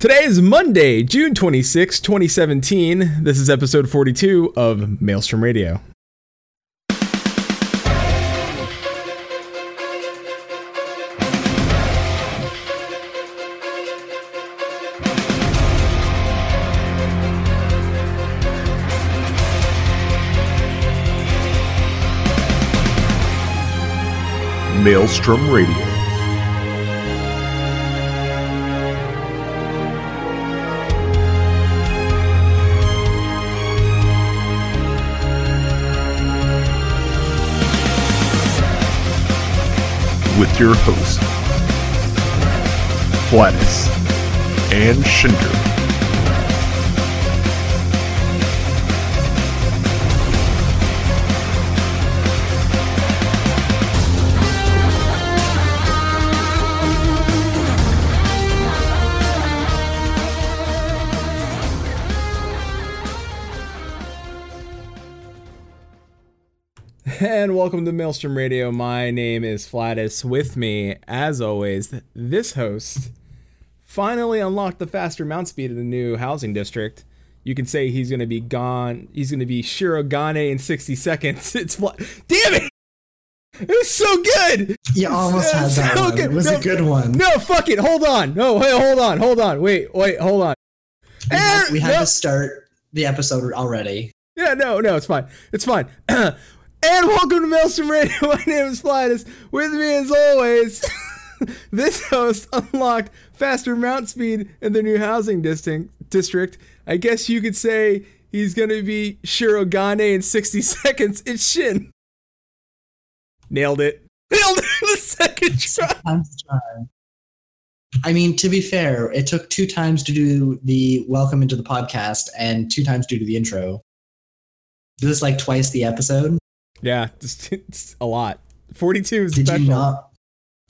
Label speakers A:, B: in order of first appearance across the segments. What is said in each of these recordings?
A: Today is Monday, June 26, 2017. This is episode 42 of Maelstrom Radio.
B: Maelstrom Radio. With your hosts, Flatus and Shinker.
A: Welcome to Maelstrom Radio. My name is Flatus. With me, as always, this host finally unlocked the faster mount speed in the new housing district. You can say he's going to be gone. He's going to be Shirogane in 60 seconds. It's Fla- damn it! It was so good.
C: You almost had that
A: So
C: one.
A: good.
C: It was
A: No,
C: a good one.
A: No, fuck it. Hold on. No, wait, hold on. Hold on. Wait, wait, hold on.
C: we had,
A: Eh,
C: we had
A: no.
C: to start the episode already.
A: Yeah, no, no, it's fine. It's fine. and welcome to Maelstrom Radio. My name is Flatus. With me, as always, this host unlocked faster mount speed in the new housing district. District. I guess you could say he's gonna be Shirogane in 60 seconds. It's Shin. Nailed it. Nailed it the second try.
C: I mean, to be fair, it took two times to do the welcome into the podcast and two times due to do the intro. This is like twice the episode.
A: Yeah, it's, it's a lot. 42 is
C: Did
A: special.
C: you not?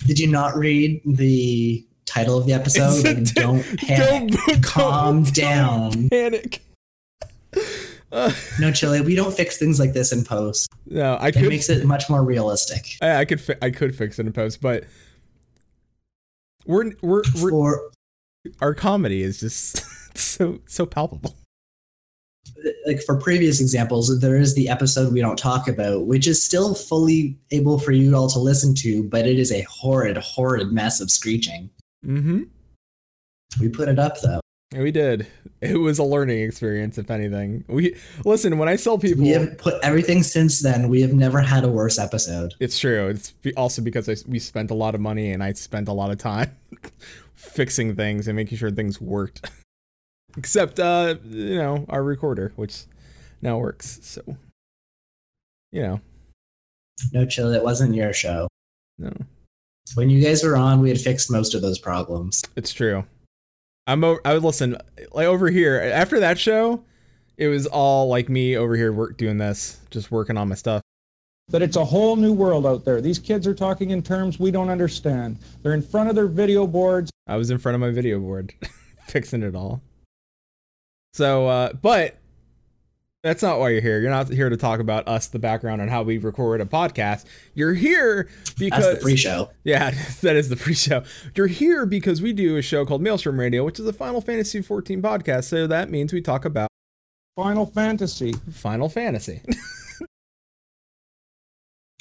C: Did you not read the title of the episode? Like,
A: It's-
C: don't panic.
A: don't-
C: Calm
A: don't
C: down.
A: Panic. Uh,
C: No, Chili, we don't fix things like this in post.
A: no, I could, It
C: makes it much more realistic.
A: I, I could fi- I could fix it in post, but we're we're, we're
C: For
A: our comedy is just so so palpable.
C: Like for previous examples, there is the episode we don't talk about, which is still fully able for you all to listen to, but it is a horrid, horrid mess of screeching.
A: Mm-hmm.
C: We put it up though.
A: We did. It was a learning experience, if anything. We listen when I sell people.
C: We have put everything since then. We have never had a worse episode.
A: It's true. It's also because I, we spent a lot of money and I spent a lot of time fixing things and making sure things worked. Except, uh, you know, our recorder, which now works. So, you know,
C: No chill, it wasn't your show.
A: no,
C: When you guys were on, we had fixed most of those problems.
A: it's true. I'm. o- I would listen like over here after that show. It was all like me over here work doing this, just working on my stuff.
D: that it's a whole new world out there. These kids are talking in terms we don't understand. They're in front of their video boards.
A: I was in front of my video board, fixing it all. So, uh, but that's not why you're here. You're not here to talk about us, the background on how we record a podcast. You're here because
C: That's the pre-show.
A: yeah, that is the pre-show. You're here because we do a show called Maelstrom Radio, which is a Final Fantasy 14 podcast. So that means we talk about
D: Final Fantasy.
A: Final Fantasy.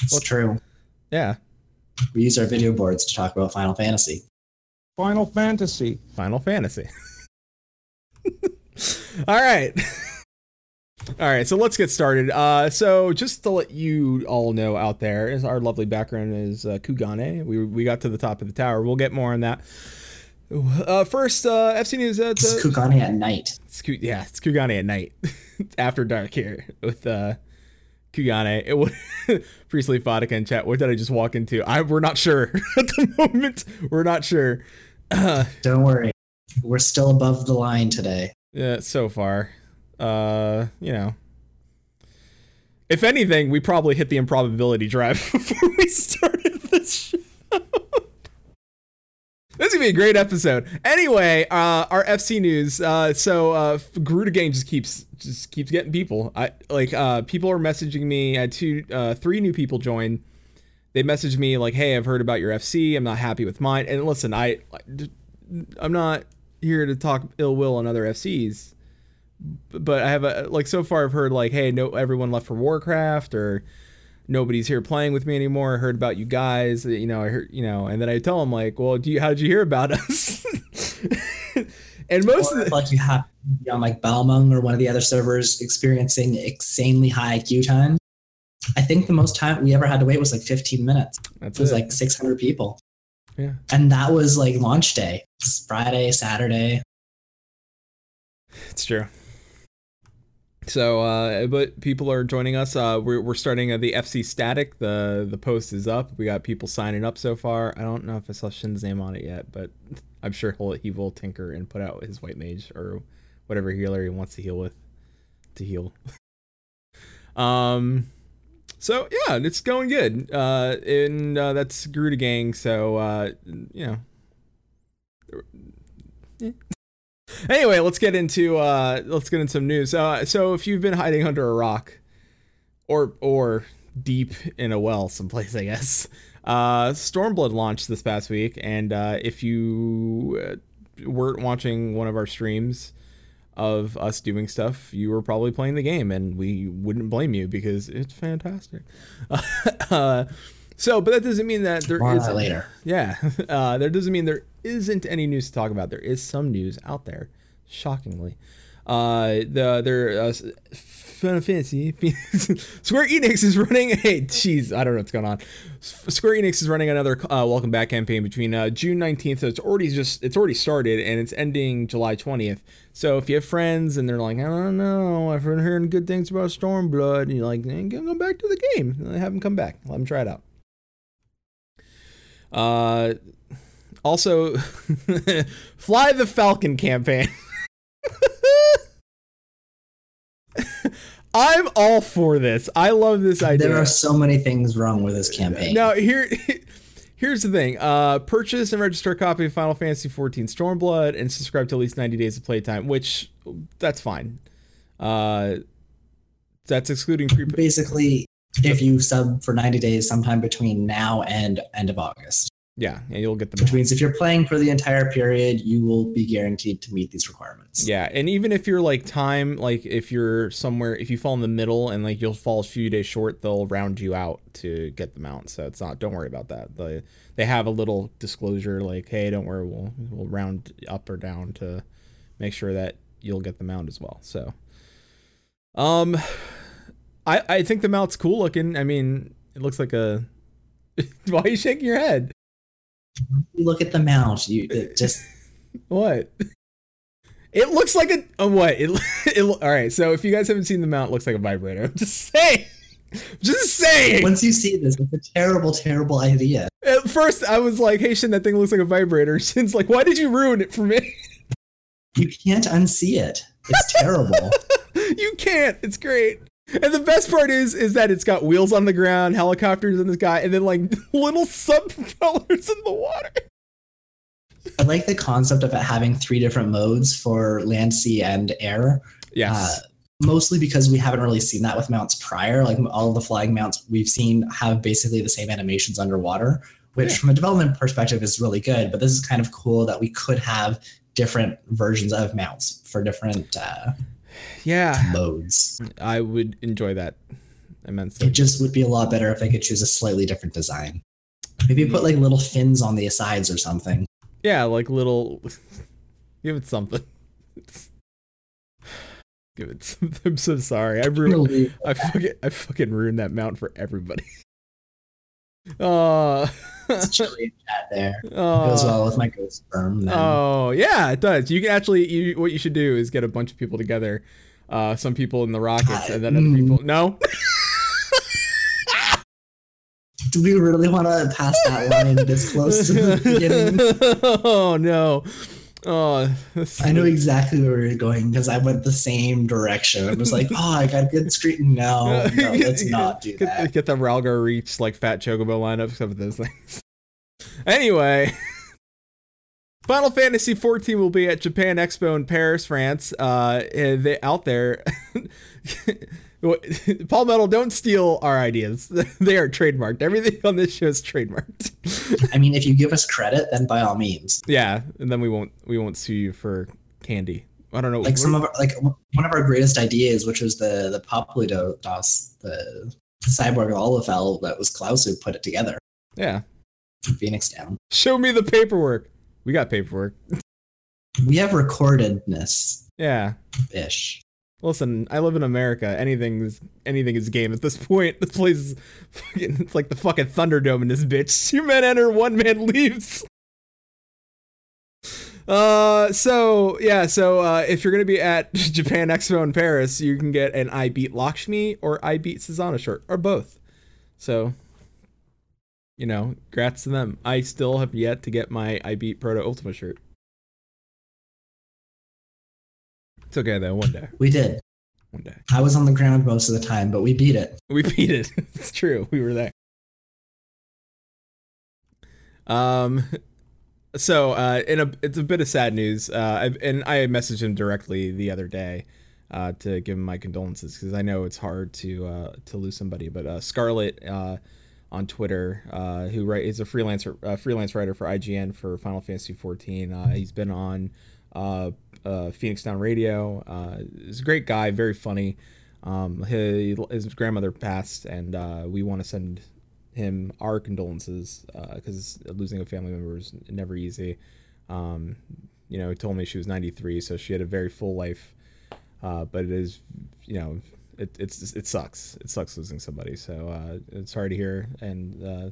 C: It's true.
A: yeah,
C: We use our video boards to talk about Final Fantasy.
D: Final Fantasy.
A: Final Fantasy. all right. All right, so let's get started. Uh, so just to let you all know out there, is our lovely background is uh, Kugane. We we got to the top of the tower. We'll get more on that. Uh, first, uh, FC News. Uh,
C: It's Kugane at night.
A: it's yeah, it's Kugane at night, after dark here with uh, Kugane. It would Priestley Fodika in chat. What did I just walk into? I we're not sure at the moment. We're not sure.
C: Don't worry. We're still above the line today.
A: Yeah, so far. Uh, you know. If anything, we probably hit the improbability drive before we started this show. this is gonna be a great episode. Anyway, uh, our FC news. Uh, so uh, Garuda Gang just keeps just keeps getting people. I like uh, people are messaging me. I had two, uh, three new people join. They messaged me like, "Hey, I've heard about your FC. I'm not happy with mine." And listen, I, I'm not here to talk ill will on other FCs. But I have a like so far I've heard like, hey, no, everyone left for Warcraft or nobody's here playing with me anymore. I heard about you guys, you know. I heard, you know, and then I tell them like, well, do you how did you hear about us? and most
C: Or
A: of the,
C: like you have to be on like Balmung or one of the other servers experiencing insanely high queue time. I think the most time we ever had to wait was like 15 minutes.
A: that's
C: It was
A: it.
C: like 600 people.
A: Yeah.
C: And that was like launch day. It's Friday, Saturday.
A: It's true. So, uh, but people are joining us. Uh, we're, we're starting uh, the FC Static. The the post is up. We got people signing up so far. I don't know if I saw Shin's name on it yet, but I'm sure he'll, he will tinker and put out his white mage or whatever healer he wants to heal with to heal. um, so yeah, it's going good. Uh, and uh, that's Garuda Gang. So uh, you know. Yeah. Anyway, let's get into uh let's get into some news. Uh so if you've been hiding under a rock or or deep in a well someplace, I guess. Uh Stormblood launched this past week and uh if you uh, weren't watching one of our streams of us doing stuff, you were probably playing the game and we wouldn't blame you because it's fantastic. uh so, but that doesn't mean that there is
C: later.
A: yeah, uh, that doesn't mean there isn't any news to talk about. There is some news out there, shockingly. Uh, the their uh, Final Fantasy Square Enix is running Hey, jeez, I don't know what's going on. Square Enix is running another uh, welcome back campaign between uh, June 19th. So it's already just it's already started and it's ending July 20th. So if you have friends and they're like, I don't know, I've been hearing good things about Stormblood, and you're like, eh, go back to the game. Have them come back. Let them try it out. Uh, also, Fly the Falcon campaign. I'm all for this. I love this idea.
C: There are so many things wrong with this campaign.
A: Now here, here's the thing: uh, purchase and register a copy of Final Fantasy XIV Stormblood and subscribe to at least 90 days of playtime. Which that's fine. Uh, that's excluding pre.
C: Basically, if you sub for 90 days sometime between now and end of August,
A: Yeah, and you'll get them.
C: which means if you're playing for the entire period, you will be guaranteed to meet these requirements.
A: Yeah, and even if you're like time, like if you're somewhere, if you fall in the middle and like you'll fall a few days short, they'll round you out to get them out. So it's not. Don't worry about that. They they have a little disclosure like, hey, don't worry, we'll we'll round up or down to make sure that you'll get the mount as well. So, um, I I think the mount's cool looking. I mean, it looks like a. Why are you shaking your head?
C: You look at the mount. You just
A: What? It looks like a, a what? It, it all right. So if you guys haven't seen the mount, it looks like a vibrator. I'm just saying. Just saying.
C: once you see this, it's a terrible, terrible idea.
A: At first, I was like, "Hey, Shin, that thing looks like a vibrator." Shin's like, "Why did you ruin it for me?"
C: You can't unsee it. It's terrible.
A: you can't. It's great. And the best part is, is that it's got wheels on the ground, helicopters in the sky, and then like little sub propellers in the water.
C: I like the concept of it having three different modes for land, sea, and air.
A: Yes.
C: Uh, mostly because we haven't really seen that with mounts prior. Like all of the flying mounts we've seen have basically the same animations underwater, which
A: Yeah.
C: from a development perspective is really good. But this is kind of cool that we could have different versions of mounts for different uh,
A: yeah.
C: modes.
A: I would enjoy that immensely.
C: It just would be a lot better if I could choose a slightly different design. Maybe put like little fins on the sides or something.
A: Yeah, like little. Give it something. Give it something. I'm so sorry. I ruined. I fucking. I fucking ruined that mount for everybody. Uh,
C: It's chilly in chat there.
A: uh,
C: Goes well with my ghost sperm. Then.
A: Oh yeah, it does. You can actually. You, what you should do is get a bunch of people together. Uh, some people in the rockets, and then other people. No.
C: Do we really want to pass that line this close to the beginning?
A: oh no. Oh.
C: I know exactly where were going because I went the same direction. It was like, oh, I got a good screen. No, no, let's not do that.
A: Get the Rhalgr's Reach like Fat Chocobo lineup, some of those things. anyway, Final Fantasy XIV will be at Japan Expo in Paris, France. Uh, eh, they out there. Paul Metal, don't steal our ideas. they are trademarked. Everything on this show is trademarked.
C: I mean, if you give us credit, then by all means.
A: yeah, and then we won't we won't sue you for candy. I don't know.
C: Like some of our, like one of our greatest ideas, which was the the Populi DOS, the cyborg Olafel that was Klaus who put it together.
A: yeah.
C: Phoenix Down.
A: Show me the paperwork. We got paperwork.
C: We have recordedness
A: Yeah.
C: ish.
A: Listen, I live in America. Anything is anything is game at this point. This place is fucking it's like the fucking Thunderdome in this bitch. Two men enter, one man leaves. Uh so yeah, so uh if you're gonna be at Japan Expo in Paris, you can get an I beat Lakshmi or I beat Susano shirt, or both. So you know, grats to them. I still have yet to get my I beat Proto Ultima shirt. Though, one day.
C: We did.
A: One day.
C: I was on the ground most of the time, but we beat it.
A: We beat it. it's true. We were there. Um, so uh, in a it's a bit of sad news. Uh, and I messaged him directly the other day, uh, to give him my condolences because I know it's hard to uh to lose somebody. But uh, Scarlett uh on Twitter, uh, who write is a freelancer uh, freelance writer for IGN for Final Fantasy 14. Uh, he's been on uh, uh, Phoenix Down Radio. Uh, he's a great guy, very funny. Um, his, his grandmother passed, and uh, we want to send him our condolences because losing a family member is never easy. Um, you know, he told me she was 93, so she had a very full life. Uh, but it is, you know, it, it's it sucks. It sucks losing somebody. So uh, it's hard to hear. And uh,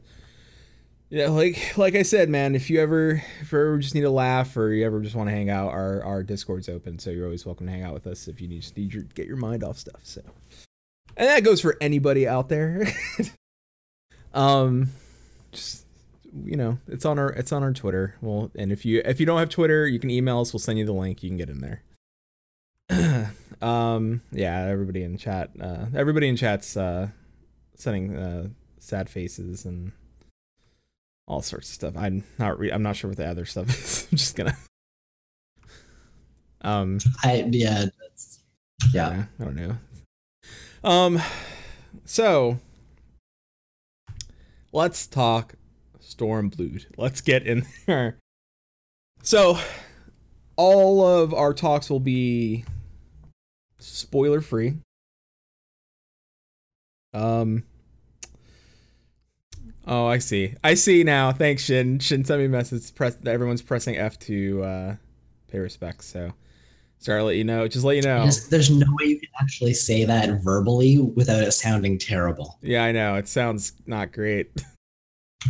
A: yeah, like like I said, man, if you ever if you ever just need a laugh or you ever just want to hang out, our our Discord's open, so you're always welcome to hang out with us if you need need your get your mind off stuff. So, and that goes for anybody out there. um, just you know, it's on our it's on our Twitter. Well, and if you if you don't have Twitter, you can email us. We'll send you the link. You can get in there. um, yeah, everybody in chat, uh, everybody in chat's uh, sending uh, sad faces and all sorts of stuff. I'm not re- I'm not sure what the other stuff is. I'm just gonna. Um.
C: I yeah. That's, yeah.
A: Yeah, I don't know. Um, so let's talk Stormblood. Let's get in there. So, all of our talks will be spoiler free. Um. Oh, I see. I see now. Thanks, Shin. Shin sent me a message. Press. Everyone's pressing F to uh, pay respects. So, sorry, to let you know. Just let you know.
C: Just- there's no way you can actually say that verbally without it sounding terrible.
A: Yeah, I know. It sounds not great.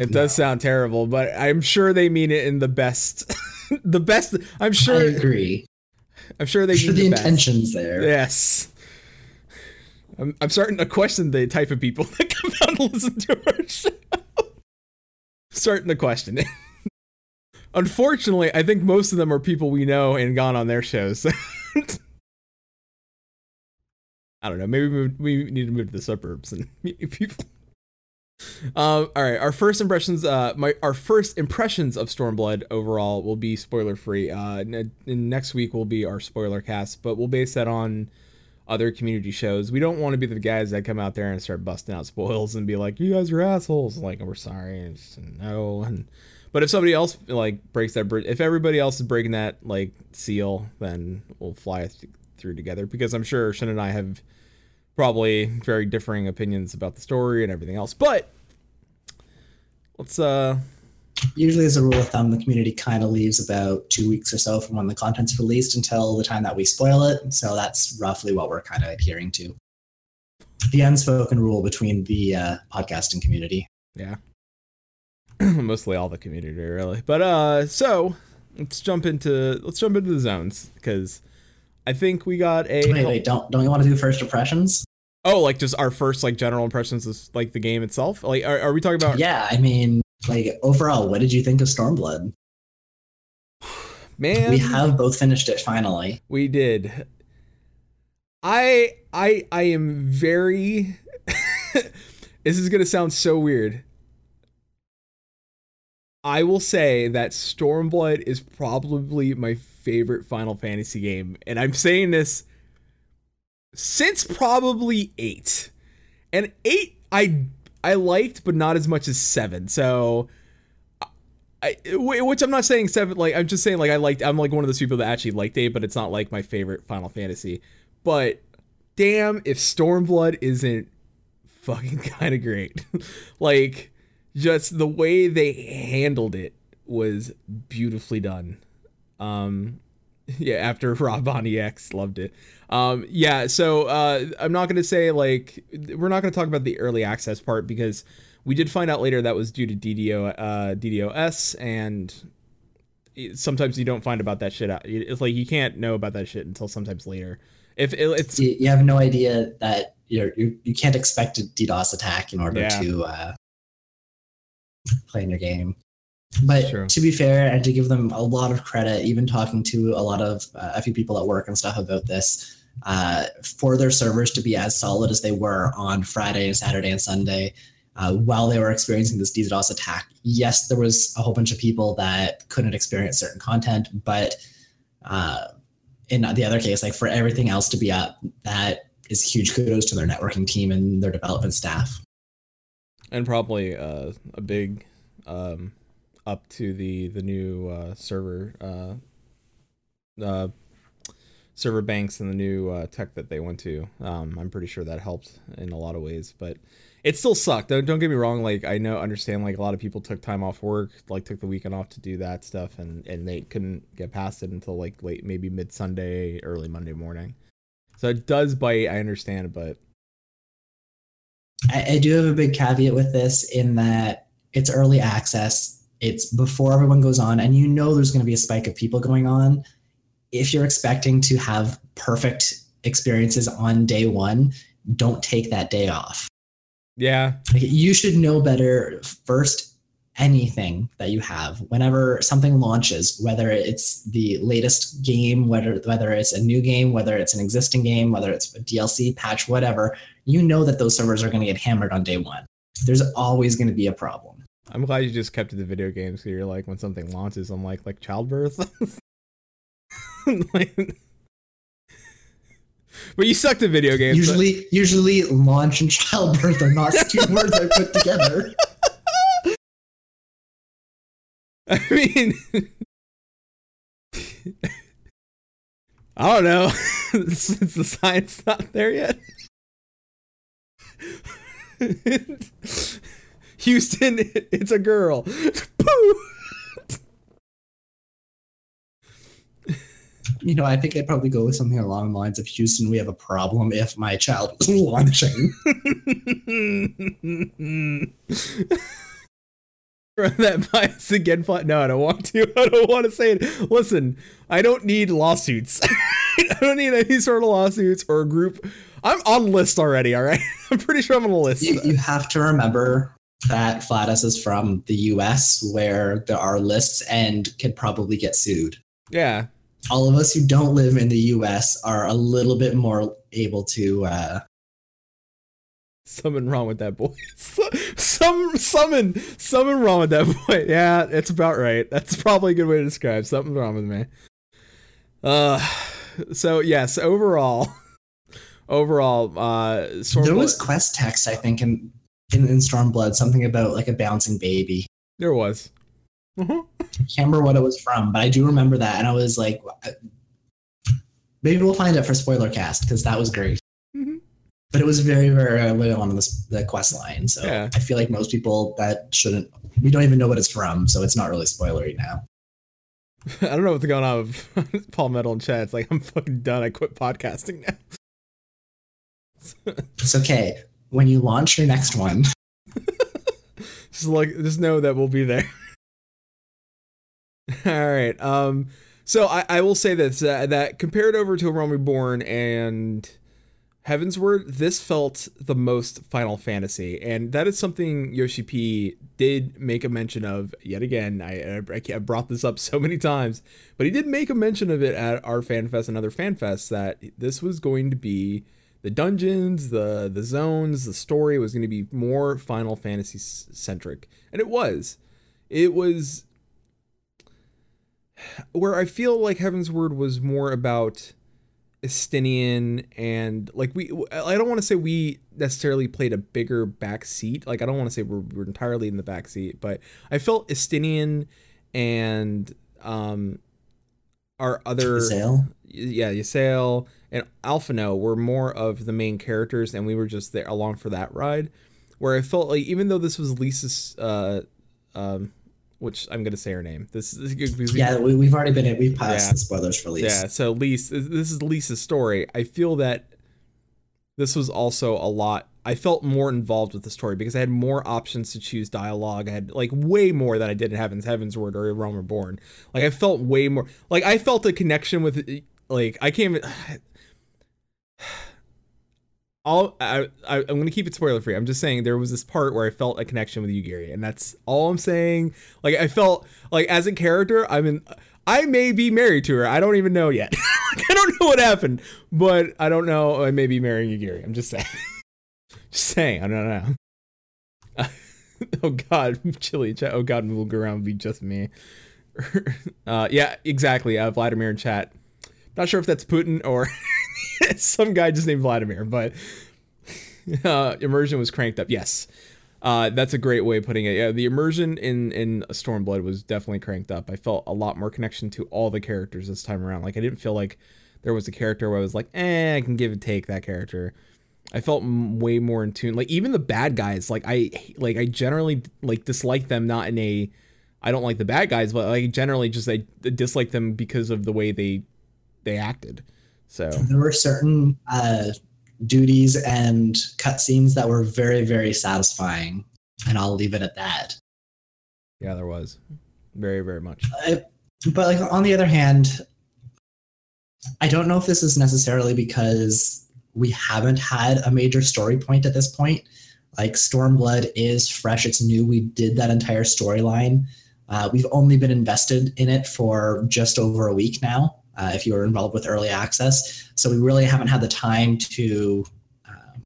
A: It does sound terrible, but I'm sure they mean it in the best. the best. I'm sure.
C: I agree.
A: I'm sure they
C: Sure,
A: mean
C: the
A: the best.
C: intentions there.
A: Yes. I'm, I'm starting to question the type of people that come out and listen to our show. starting to question it. Unfortunately, I think most of them are people we know and gone on their shows. I don't know. Maybe we, need to move to the suburbs and meet people. Um, all right, our first impressions. Uh, my our first impressions of Stormblood overall will be spoiler free. Uh, and next week will be our spoiler cast, but we'll base that on other community shows. We don't want to be the guys that come out there and start busting out spoils and be like, "You guys are assholes." Like, we're sorry. No. And but if somebody else like breaks that if everybody else is breaking that like seal, then we'll fly th- through together. Because I'm sure Shin and I have probably very differing opinions about the story and everything else. But let's uh
C: Usually, as a rule of thumb, the community kind of leaves about two weeks or so from when the content's released until the time that we spoil it. So that's roughly what we're kind of adhering to. The unspoken rule between the uh, podcasting community.
A: yeah. Mostly all the community really. But uh so let's jump into let's jump into the zones because I think we got a
C: Wait, wait, don't don't you want to do first impressions?
A: oh like just our first like general impressions of like the game itself. Like are, are we talking about
C: Yeah, I mean, like overall, what did you think of Stormblood?
A: man
C: We have both finished it finally.
A: We did. I I I am very This is going to sound so weird. I will say that Stormblood is probably my favorite Final Fantasy game and I'm saying this since probably eight, and eight I I liked, but not as much as seven. So. I, which I'm not saying seven like I'm just saying like I liked I'm like one of those people that actually liked eight, but it's not like my favorite Final Fantasy. But damn, if Stormblood isn't fucking kind of great, like just the way they handled it was beautifully done. Um, yeah, after Rob Bonnie X loved it. Um, yeah, so uh, I'm not gonna say like we're not gonna talk about the early access part because we did find out later that was due to DDO uh, DDoS and sometimes you don't find about that shit out. It's like you can't know about that shit until sometimes later. If it, it's
C: you, you have no idea that you're, you you can't expect a DDoS attack in order
A: Yeah.
C: to uh, play in your game. But
A: True.
C: to be fair, and to give them a lot of credit, even talking to a lot of uh, a few people at work and stuff about this, uh, for their servers to be as solid as they were on Friday and Saturday and Sunday, uh, while they were experiencing this DDoS attack. Yes, there was a whole bunch of people that couldn't experience certain content, but uh, in the other case, like for everything else to be up, that is huge kudos to their networking team and their development staff.
A: and probably uh, a big um, up to the the new uh, server uh, uh, server banks and the new uh, tech that they went to. Um, I'm pretty sure that helped in a lot of ways, but it still sucked. Don't, don't get me wrong. Like I know, understand. Like a lot of people took time off work, like took the weekend off to do that stuff, and and they couldn't get past it until like late, maybe mid Sunday, early Monday morning. So it does bite. I understand, but
C: I, I do have a big caveat with this in that it's early access. It's before everyone goes on, and you know there's going to be a spike of people going on. If you're expecting to have perfect experiences on day one, don't take that day off.
A: yeah,
C: Like, you should know better first anything that you have whenever something launches whether it's the latest game whether whether it's a new game whether it's an existing game whether it's a DLC patch whatever you know that those servers are going to get hammered on day 1 there's always going to be a problem
A: I'm glad you just kept to the video games. So you're like, when something launches, I'm like, like childbirth. Like- but you sucked at video games.
C: usually usually launch and childbirth are not two words I put together
A: I mean, I don't know. Since the science not there yet. Houston, it's a girl. Pooh.
C: you know I think I'd probably go with something along the lines of Houston we have a problem if my child was launching
A: Run that bias again. Fly- No, I don't want to. I don't want to say it. Listen, I don't need lawsuits. I don't need any sort of lawsuits or a group. I'm on list already. All right, I'm pretty sure I'm on a list.
C: you, you have to remember that Flatus is from the US where there are lists and could probably get sued.
A: yeah,
C: All of us who don't live in the US are a little bit more able to uh
A: something wrong with that boy. Some summon, something wrong with that boy. Yeah, it's about right. That's probably a good way to describe something wrong with me. Uh, so yes, overall, overall, uh,
C: there was quest text I think in in, in Stormblood something about like a bouncing baby.
A: there was. Mhm.
C: Can't remember what it was from, but I do remember that and I was like maybe we'll find it for spoiler cast because that was great.
A: Mhm.
C: But it was very, very early on in this, the quest line. So
A: Yeah.
C: I feel like most people that shouldn't, we don't even know what it's from. So it's not really spoilery now.
A: I don't know what's going on with Paul Metal and chat. It's like I'm fucking done. I quit podcasting now.
C: It's okay. When you launch your next one,
A: just like just know that we'll be there. All right. Um. So I, I will say this uh, that compared over to Realm Reborn and Heavensward, this felt the most Final Fantasy, and that is something Yoshi P did make a mention of yet again. I I, I brought this up so many times, but he did make a mention of it at our fan fest and other fan fests that this was going to be the dungeons, the the zones, the story was going to be more Final Fantasy centric, and it was. It was where I feel like Heavensward was more about Estinian and like we I don't want to say we necessarily played a bigger back seat. Like I don't want to say we're, we're entirely in the back seat, but I felt Estinian and um our other
C: Zale?
A: yeah, Ysayle and Alphinaud were more of the main characters, and we were just there along for that ride. Where I felt like, even though this was Lyse's, uh, um, which I'm gonna say her name. This is
C: Yeah, we, we've already been in. We've passed
A: Yeah.
C: the spoilers for Lyse.
A: yeah. So Lyse, this is Lyse's story. I feel that this was also a lot. I felt more involved with the story because I had more options to choose dialogue. I had like way more than I did in Heaven's Heavensward or Realm Reborn. Like I felt way more. Like I felt a connection with. Like I can't. All I, I I'm gonna keep it spoiler free. I'm just saying there was this part where I felt a connection with Yugiri, and that's all I'm saying. Like I felt like as a character, I'm in. I may be married to her. I don't even know yet. I don't know what happened, but I don't know. I may be marrying Yugiri. I'm just saying. just saying. I don't know. oh God, chili. chat. Oh God, move around be just me. uh, yeah, exactly. Uh, Vladimir in chat. Not sure if that's Putin or some guy just named Vladimir, but uh, immersion was cranked up. Yes, uh, that's a great way of putting it. Yeah, the immersion in in Stormblood was definitely cranked up. I felt a lot more connection to all the characters this time around. Like I didn't feel like there was a character where I was like, eh, I can give and take that character. I felt m- way more in tune. Like even the bad guys, like I like I generally like dislike them not in a I don't like the bad guys, but like generally just I dislike them because of the way they they acted. So
C: There were certain uh, duties and cutscenes that were very, very satisfying, and I'll leave it at that.
A: yeah, there was very very much.
C: I, but like on the other hand, I don't know if this is necessarily because we haven't had a major story point at this point. Like Stormblood is fresh; it's new. We did that entire storyline. Uh, we've only been invested in it for just over a week now. Uh, if you were involved with early access, so we really haven't had the time to um,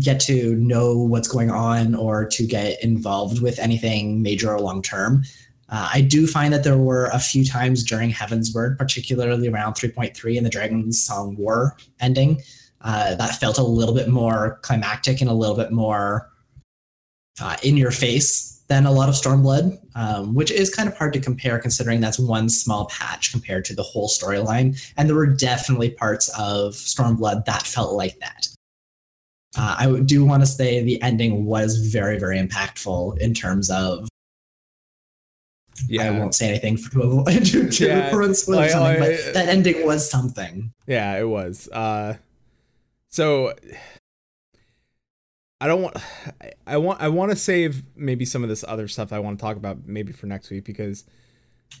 C: get to know what's going on or to get involved with anything major or long term. Uh, I do find that there were a few times during Heavensward, particularly around 3.3 and the Dragonsong War ending, uh, that felt a little bit more climactic and a little bit more uh, in your face than a lot of Stormblood, um, which is kind of hard to compare considering that's one small patch compared to the whole storyline. And there were definitely parts of Stormblood that felt like that. Uh, I do want to say the ending was very, very impactful in terms of I won't say anything for, to avoid to, to
A: Yeah,
C: prevent spoiler
A: like,
C: something,
A: like-
C: but that ending was something.
A: yeah, it was. Uh, so I don't want. I, want. I want to save maybe some of this other stuff I want to talk about maybe for next week because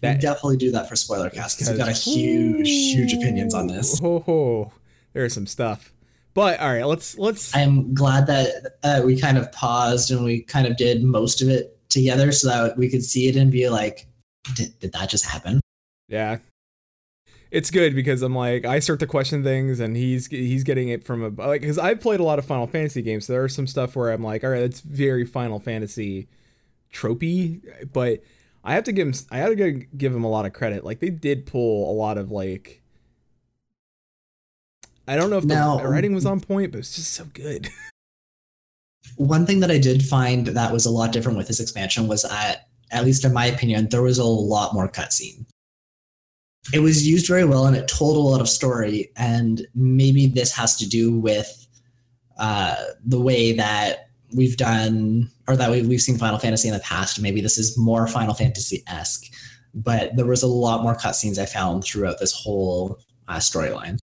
C: we definitely do that for spoiler cast because we've got a huge, huge opinions on this.
A: Oh, oh, there's some stuff. But all right, let's let's.
C: I am glad that uh, we kind of paused and we kind of did most of it together so that we could see it and be like, did, did that just happen?
A: Yeah. It's good because I'm like I start to question things and he's he's getting it from a like because I've played a lot of Final Fantasy games. So there are some stuff where I'm like, all right, that's very Final Fantasy tropey, but I have to give him I have to give- him a lot of credit. Like they did pull a lot of like I don't know if
C: Now-
A: the writing was on point, but it's just so good.
C: One thing that I did find that was a lot different with this expansion was that, at least in my opinion, there was a lot more cutscene. It was used very well and it told a lot of story. And maybe this has to do with uh, the way that we've done, or that we've, we've seen Final Fantasy in the past. Maybe this is more Final Fantasy esque. But there was a lot more cutscenes I found throughout this whole uh, storyline.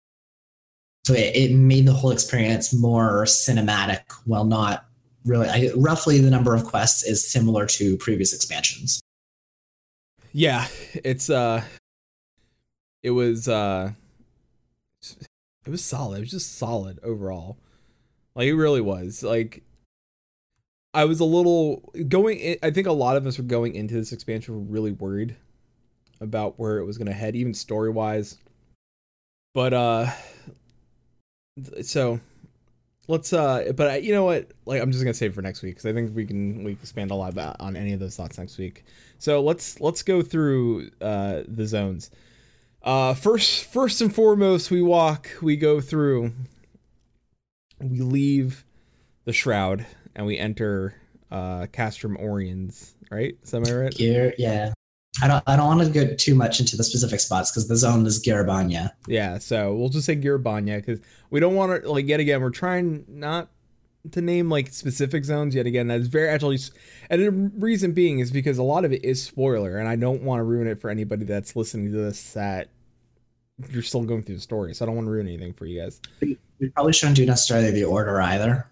C: So it, it made the whole experience more cinematic while not really I, roughly the number of quests is similar to previous expansions
A: yeah, it's uh it was uh it was solid. It was just solid overall. Like it really was. Like I was a little going in, I think a lot of us were going into this expansion were really worried about where it was going to head even story-wise. But uh so let's uh but I, you know what like i'm just gonna save for next week because i think we can we can expand a lot on any of those thoughts next week so let's let's go through uh the zones Uh, first, first and foremost, we walk, we go through, we leave the shroud, and we enter uh, Castrum Oriens. Right? Is that right?
C: Gear, yeah. I don't. I don't want to go too much into the specific spots because the zone is Gyr Abania.
A: Yeah. So we'll just say Gyr Abania because we don't want to like yet again. We're trying not to name like specific zones yet again. That's very actually, and the reason being is because a lot of it is spoiler, and I don't want to ruin it for anybody that's listening to this that you're still going through the story. So I don't want to ruin anything for you guys.
C: We probably shouldn't do necessarily the order either.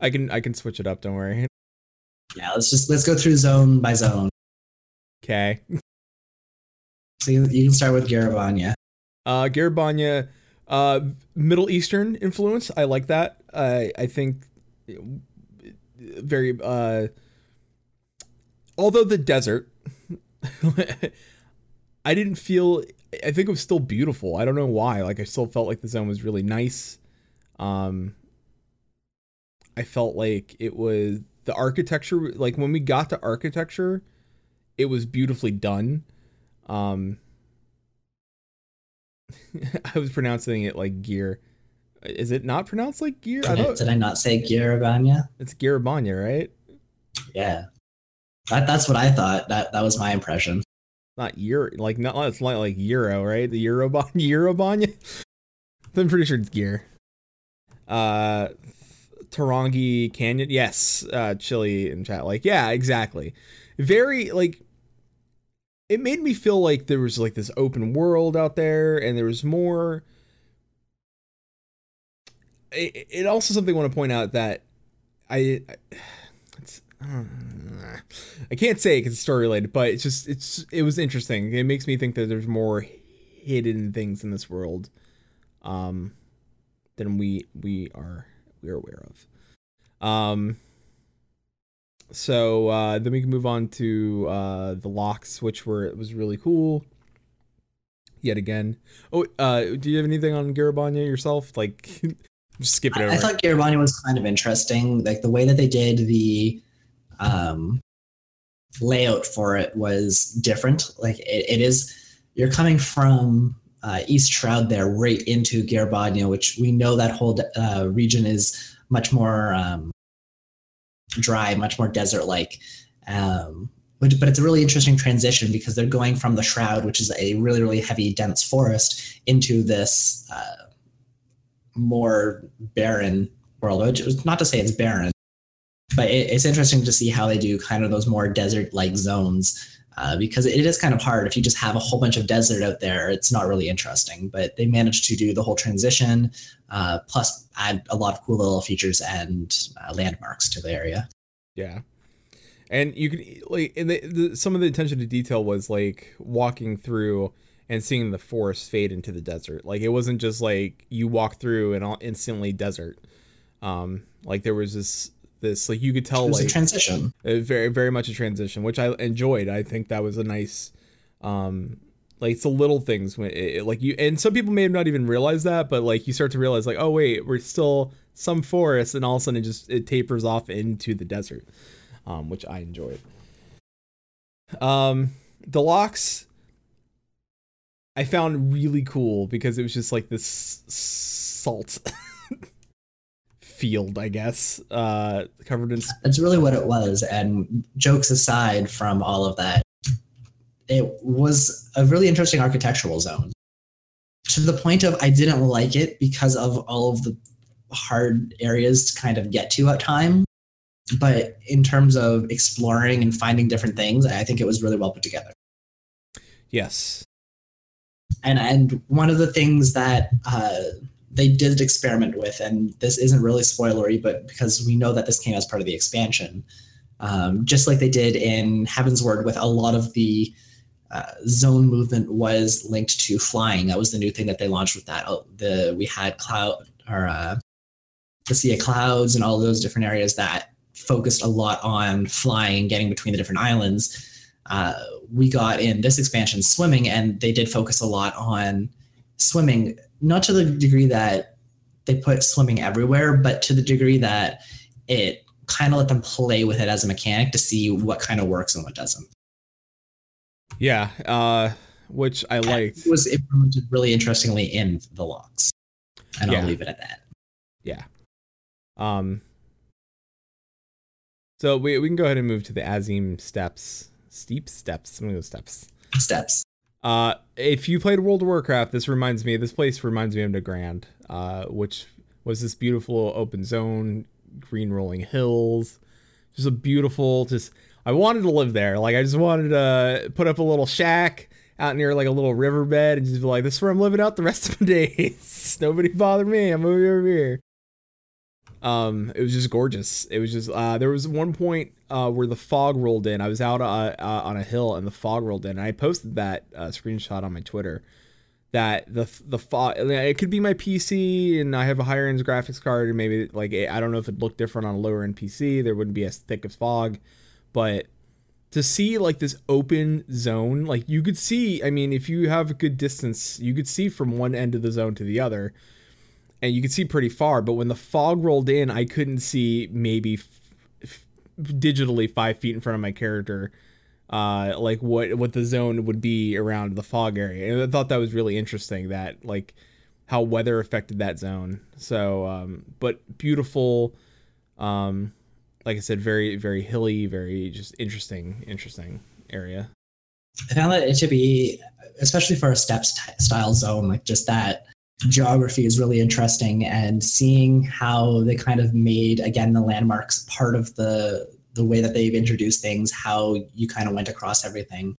A: I can I can switch it up. Don't worry.
C: Yeah, let's just let's go through zone by zone.
A: Okay.
C: So you, you can start with Gyr Abania.
A: Uh, Gyr Abania, uh, Middle Eastern influence. I like that. I I think very. Uh, although the desert, I didn't feel. I think it was still beautiful. I don't know why. Like I still felt like the zone was really nice. Um, I felt like it was the architecture. Like when we got to architecture, it was beautifully done. Um, I was pronouncing it like gear. Is it not pronounced like gear?
C: Did I,
A: thought
C: did I not say Gyr Abania?
A: it's Gyr Abania, right?
C: Yeah. That, that's what I thought. That that was my impression.
A: Not Euro, like not it's not like Euro, right? The Eurobon Eurobanya. I'm pretty sure it's gear. Uh, Tarangi Canyon, yes. Uh, Chili in chat, like yeah, exactly. Very like. It made me feel like there was like this open world out there, and there was more. It, it also something I want to point out that I, it's, I can't say because it's story related, but it's just it's it was interesting. It makes me think that there's more hidden things in this world, um, than we we are we're aware of. Um. So uh, then we can move on to uh, the Lochs, which were it was really cool. Yet again. Oh, uh, do you have anything on Gyr Abania yourself? Like, skip it over.
C: I, I thought Gyr Abania was kind of interesting. Like the way that they did the um, layout for it was different. Like it, it is, you're coming from uh, East Shroud there right into Gyr Abania, which we know that whole uh, region is much more um, dry, much more desert-like. Um, but, but it's a really interesting transition because they're going from the Shroud, which is a really, really heavy, dense forest, into this uh, more barren world. Which is not to say it's barren, but it, it's interesting to see how they do kind of those more desert-like zones. Uh, because it is kind of hard if you just have a whole bunch of desert out there it's not really interesting but they managed to do the whole transition uh, plus add a lot of cool little features and uh, landmarks to the area
A: Yeah, and you can like, and the, the, some of the attention to detail was like walking through and seeing the forest fade into the desert. Like it wasn't just like you walk through and all instantly desert. Um, like there was this this like you could tell
C: it was
A: like
C: a transition
A: very very much a transition, which I enjoyed. I think that was a nice, um, like it's the little things when it, it- like you and some people may have not even realized that, but like you start to realize like oh wait we're still some forest and all of a sudden it just it tapers off into the desert, um, which I enjoyed. Um, the Lochs I found really cool because it was just like this salt field, I guess, uh, covered in
C: that's really what it was and jokes aside from all of that it was a really interesting architectural zone. To the point of i didn't like it because of all of the hard areas to kind of get to at time but in terms of exploring and finding different things i think it was really well put together.
A: Yes,
C: and and one of the things that uh, they did experiment with, and this isn't really spoilery, but because we know that this came as part of the expansion, um, just like they did in Heavensward, with a lot of the uh, zone movement was linked to flying. That was the new thing that they launched with that. Oh, the we had cloud or uh, the sea of clouds and all those different areas that focused a lot on flying, getting between the different islands uh, we got in this expansion swimming, and they did focus a lot on swimming, not to the degree that they put swimming everywhere, but to the degree that it kind of let them play with it as a mechanic to see what kind of works and what doesn't.
A: yeah. Uh, which I liked.
C: It was implemented really interestingly in the Lochs, and
A: Yeah.
C: I'll leave it at that.
A: Yeah. Um. So we we can go ahead and move to the Azim steps, steep steps. Some of those steps.
C: Steps.
A: Uh, if you played World of Warcraft, this reminds me. This place reminds me of Nagrand, uh, which was this beautiful open zone, green rolling hills, just a beautiful. Just I wanted to live there. Like I just wanted to put up a little shack out near like a little riverbed and just be like, this is where I'm living out the rest of my days. Nobody bother me. I'm over here. Um, it was just gorgeous. It was just uh, there was one point uh, where the fog rolled in. I was out uh, uh, on a hill and the fog rolled in. And I posted that uh, screenshot on my Twitter. That the the fog it could be my PC and I have a higher end graphics card and maybe like I don't know if it looked different on a lower end PC. There wouldn't be as thick as fog, but to see like this open zone, like you could see. I mean, if you have a good distance, you could see from one end of the zone to the other and you could see pretty far. But when the fog rolled in, I couldn't see maybe f- f- digitally five feet in front of my character, uh, like what what the zone would be around the fog area. And I thought that was really interesting. That like how weather affected that zone. So, um, but beautiful. Um, like I said, very very hilly, very just interesting, interesting area.
C: I found that it should be, especially for a steps style zone, like just that geography is really interesting, and seeing how they kind of made again the landmarks part of the the way that they've introduced things, how you kind of went across everything.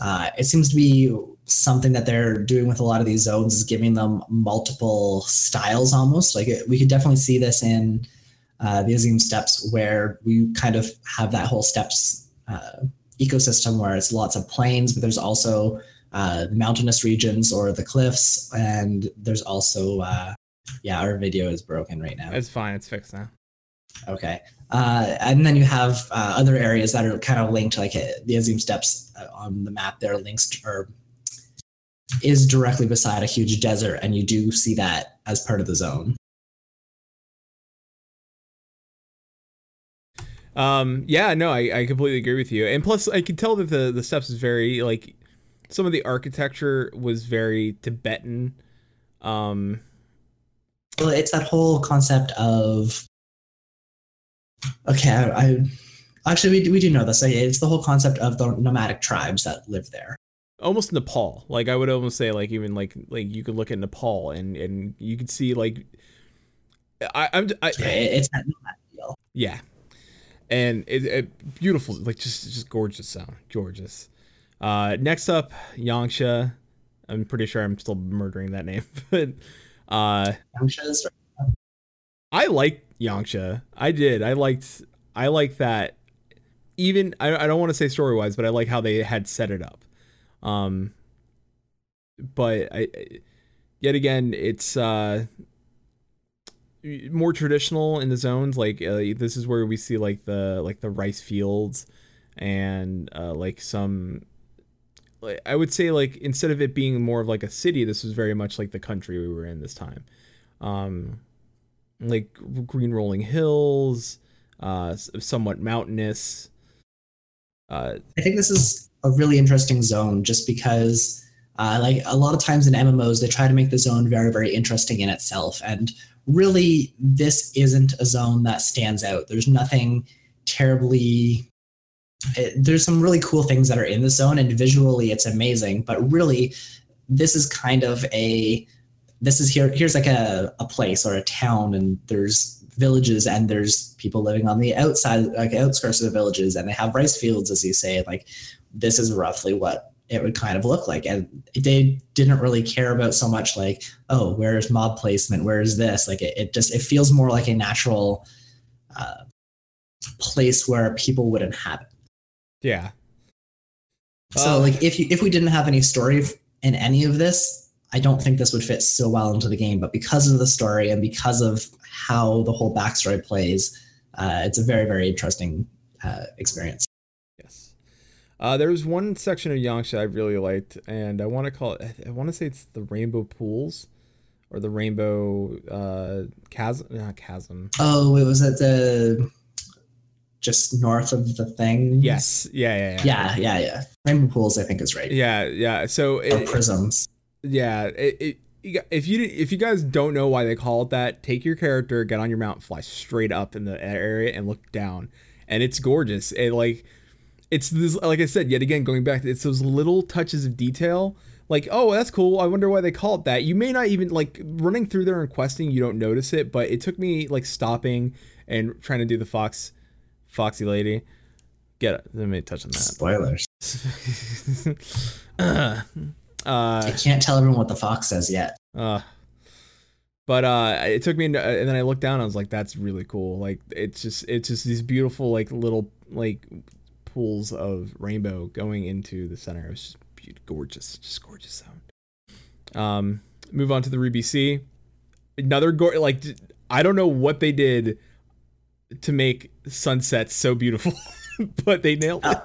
C: Uh, it seems to be something that they're doing with a lot of these zones is giving them multiple styles almost. Like it, we could definitely see this in uh, the Azim Steps, where we kind of have that whole steps uh, ecosystem where it's lots of planes but there's also uh, mountainous regions or the cliffs, and there's also uh, yeah, our video is broken right now.
A: It's fine. It's fixed now.
C: Okay, uh, and then you have uh, other areas that are kind of linked, like uh, the Azim Steps uh, on the map. There links to, or is directly beside a huge desert, and you do see that as part of the zone.
A: Um, yeah, no, I, I completely agree with you. And plus, I can tell that the the steps is very like some of the architecture was very Tibetan. Um,
C: Well, it's that whole concept of okay. I, I actually we, we do know this. It's the whole concept of the nomadic tribes that live there.
A: almost Nepal. Like I would almost say, like even like like you could look at Nepal and and you could see like I, I'm I,
C: It- It's that nomad feel.
A: yeah, and it, it beautiful, like just just gorgeous sound, gorgeous. Uh, next up, Yangsha. I'm pretty sure I'm still murdering that name, but uh,
C: Yangsha's
A: I liked Yangsha. I did. I liked. I like that. Even I, I don't want to say story wise, but I like how they had set it up. Um, but I, I- yet again, it's uh more traditional in the zones. Like uh, this is where we see like the like the rice fields and uh, like some. I would say like instead of it being more of like a city, this was very much like the country we were in this time. Um, like green rolling hills, uh, somewhat mountainous. Uh,
C: I think this is a really interesting zone just because, uh, like a lot of times in MMOs, they try to make the zone very, very interesting in itself. And really, this isn't a zone that stands out. There's nothing terribly. It, there's some really cool things that are in the zone, and visually, it's amazing. But really, this is kind of a. This is here. Here's like a, a place or a town, and there's villages and there's people living on the outside like outskirts of the villages and they have rice fields as you say like this is roughly what it would kind of look like and they didn't really care about so much like oh where's mob placement where's this like it, it just it feels more like a natural uh, place where people would inhabit
A: yeah.
C: so
A: Uh,
C: like if you if we didn't have any story in any of this i don't think this would fit so well into the game but because of the story and because of how the whole backstory plays uh, it's a very very interesting uh, experience
A: Yes. Uh, there was one section of Yangsha I really liked, and I want to call it. I want to say it's the Rainbow Pools, or the Rainbow uh, Chasm. Not chasm.
C: oh it was at the just north of the thing.
A: Yes. Yeah. Yeah. Yeah.
C: Yeah, yeah, yeah. Rainbow pools, I think, is right.
A: Yeah. Yeah. So
C: Or
A: it,
C: prisms.
A: yeah, it, it, if you if you guys don't know why they call it that, take your character, get on your mount, fly straight up in the area, and look down, and it's gorgeous. It like it's this like I said yet again going back, it's those little touches of detail. Like oh that's cool. I wonder why they call it that. You may not even like running through there and questing. You don't notice it, but it took me like stopping and trying to do the fox, foxy lady. Get it. Let me touch on that.
C: Spoilers.
A: uh,
C: I can't tell everyone what the fox says yet.
A: Uh, but uh, it took me, into, and then I looked down. And I was like, "That's really cool." Like, it's just, it's just these beautiful, like little, like pools of rainbow going into the center. It was just gorgeous, just gorgeous sound. Um, move on to the Ruby Sea. Another go- like, I don't know what they did to make sunsets so beautiful, but they nailed it.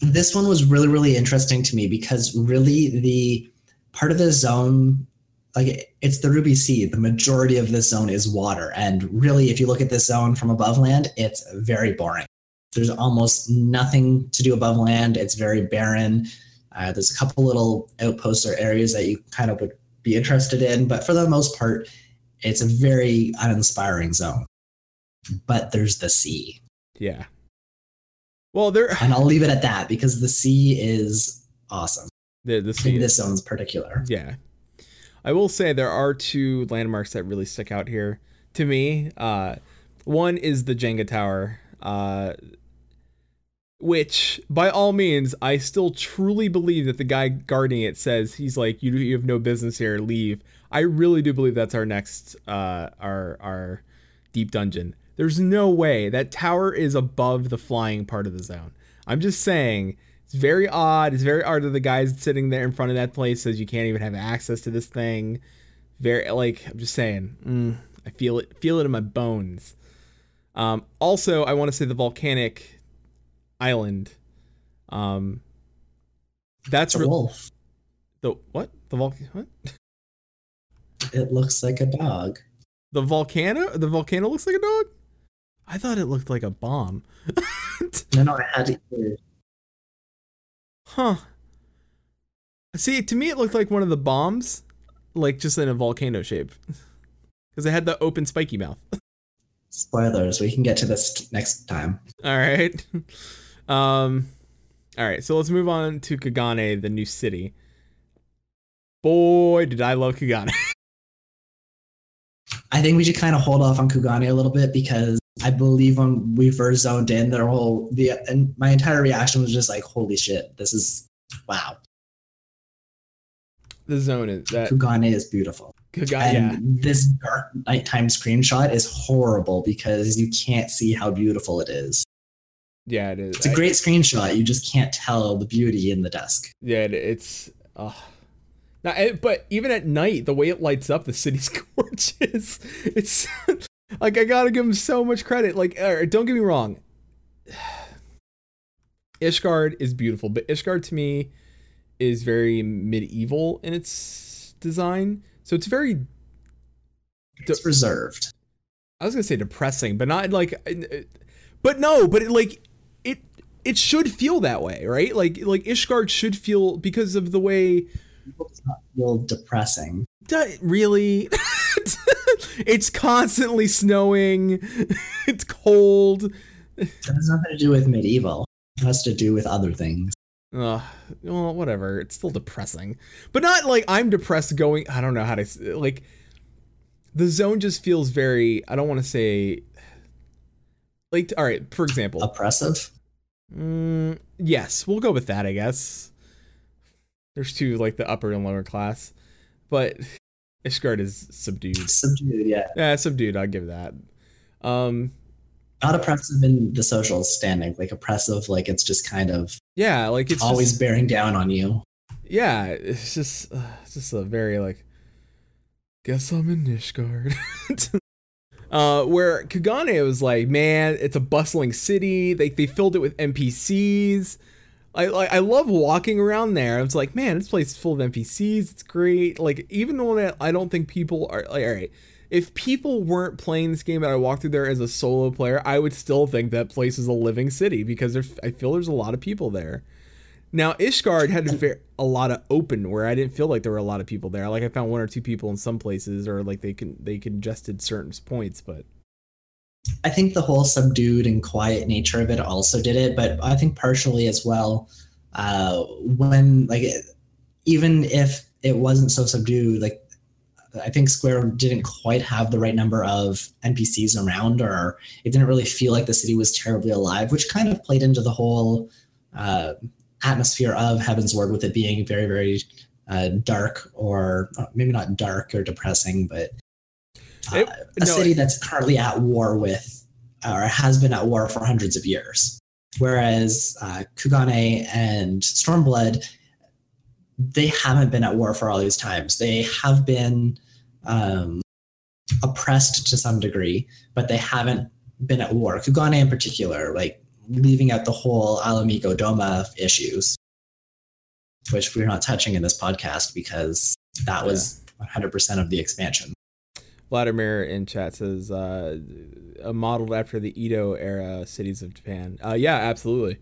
C: This one was really, really interesting to me because really the part of the zone, like it's the Ruby Sea. The majority of this zone is water. And really, if you look at this zone from above land, it's very boring. There's almost nothing to do above land. It's very barren. Uh, there's a couple little outposts or areas that you kind of would be interested in, but for the most part, it's a very uninspiring zone. But there's the sea.
A: Yeah. Well, there
C: And I'll leave it at that because the sea is awesome.
A: the the
C: in this zone's particular.
A: Yeah. I will say there are two landmarks that really stick out here to me. Uh, one is the Jenga Tower, uh, which, by all means, I still truly believe that the guy guarding it says he's like, "You you have no business here. Leave." I really do believe that's our next uh, our our deep dungeon. There's no way that tower is above the flying part of the zone. I'm just saying it's very odd. It's very odd that the guys sitting there in front of that place says you can't even have access to this thing. Very like I'm just saying. Mm, I feel it. Feel it in my bones. Um, also, I want to say the volcanic island. Um, that's
C: a
A: re-
C: wolf.
A: the what the volcano? what
C: It looks like a dog.
A: the volcano the volcano looks like a dog. I thought it looked like a bomb.
C: No, no, I had it.
A: Huh. See, to me, it looked like one of the bombs, like just in a volcano shape, because it had the open spiky mouth.
C: Spoilers. We can get to this next time.
A: all right. Um. All right. So let's move on to Kagane, the new city. Boy, did I love Kagane.
C: I think we should kind of hold off on Kugane a little bit because I believe when we first zoned in, their whole the and my entire reaction was just like, "Holy shit! This is wow."
A: the zone is that
C: Kugane is beautiful,
A: Kagane.
C: and
A: Yeah.
C: this dark nighttime screenshot is horrible because you can't see how beautiful it is.
A: Yeah, it is.
C: It's a
A: I-
C: great screenshot. You just can't tell the beauty in the dusk.
A: Yeah, it's. Uh, now, eh, but even at night, the way it lights up, the city's gorgeous. It's like I gotta give him so much credit. Like, uh, don't get me wrong, Ishgard is beautiful, but Ishgard to me is very medieval in its design. So it's very.
C: It's reserved.
A: I was gonna say depressing, but not like. uh, But no, but it, like it. It should feel that way, right? Like like Ishgard should feel because of the way
C: It's not feel depressing.
A: Really it's constantly snowing. It's cold.
C: It has nothing to do with medieval. It has to do with other things.
A: Ugh, well whatever. It's still depressing. But not like i'm depressed going i don't know how to like the zone just feels very i don't want to say like all right for example.
C: Oppressive.
A: mm, yes. We'll go with that i guess. There's two like the upper and lower class. But ishgard is subdued
C: Subdued, yeah.
A: yeah subdued i'll give that um
C: Not oppressive in the social standing, like oppressive, like it's just kind of
A: Yeah, like it's
C: always
A: just-
C: bearing down on you.
A: yeah, it's just uh, it's just a very like guess I'm in Ishgard. uh where Kagane was like, man, it's a bustling city. They they filled it with NPCs. I I love walking around there. I was like, man, this place is full of NPCs. It's great. Like even when I, I don't think people are like, all right, if people weren't playing this game and I walked through there as a solo player, I would still think that place is a living city because I feel there's a lot of people there. Now Ishgard had a, a lot of open where I didn't feel like there were a lot of people there. Like I found one or two people in some places, or like they can they congested certain points, but
C: I think the whole subdued and quiet nature of it also did it, but I think partially as well. Uh, when like even if it wasn't so subdued, like I think Square didn't quite have the right number of NPCs around, or it didn't really feel like the city was terribly alive, which kind of played into the whole uh, atmosphere of Heavensward with it being very, very uh, dark, or uh, maybe not dark or depressing, but uh,
A: It-
C: a
A: no,
C: city that's currently at war with, or has been at war for hundreds of years. Whereas uh, Kugane and Stormblood, they haven't been at war for all these times. They have been um, oppressed to some degree, but they haven't been at war. Kugane in particular, like leaving out the whole Ala Mhigo Doma issues, which we're not touching in this podcast because that was 100% of the expansion.
A: Vladimir in chat says uh, modeled after the Edo era cities of Japan. Uh, yeah, absolutely.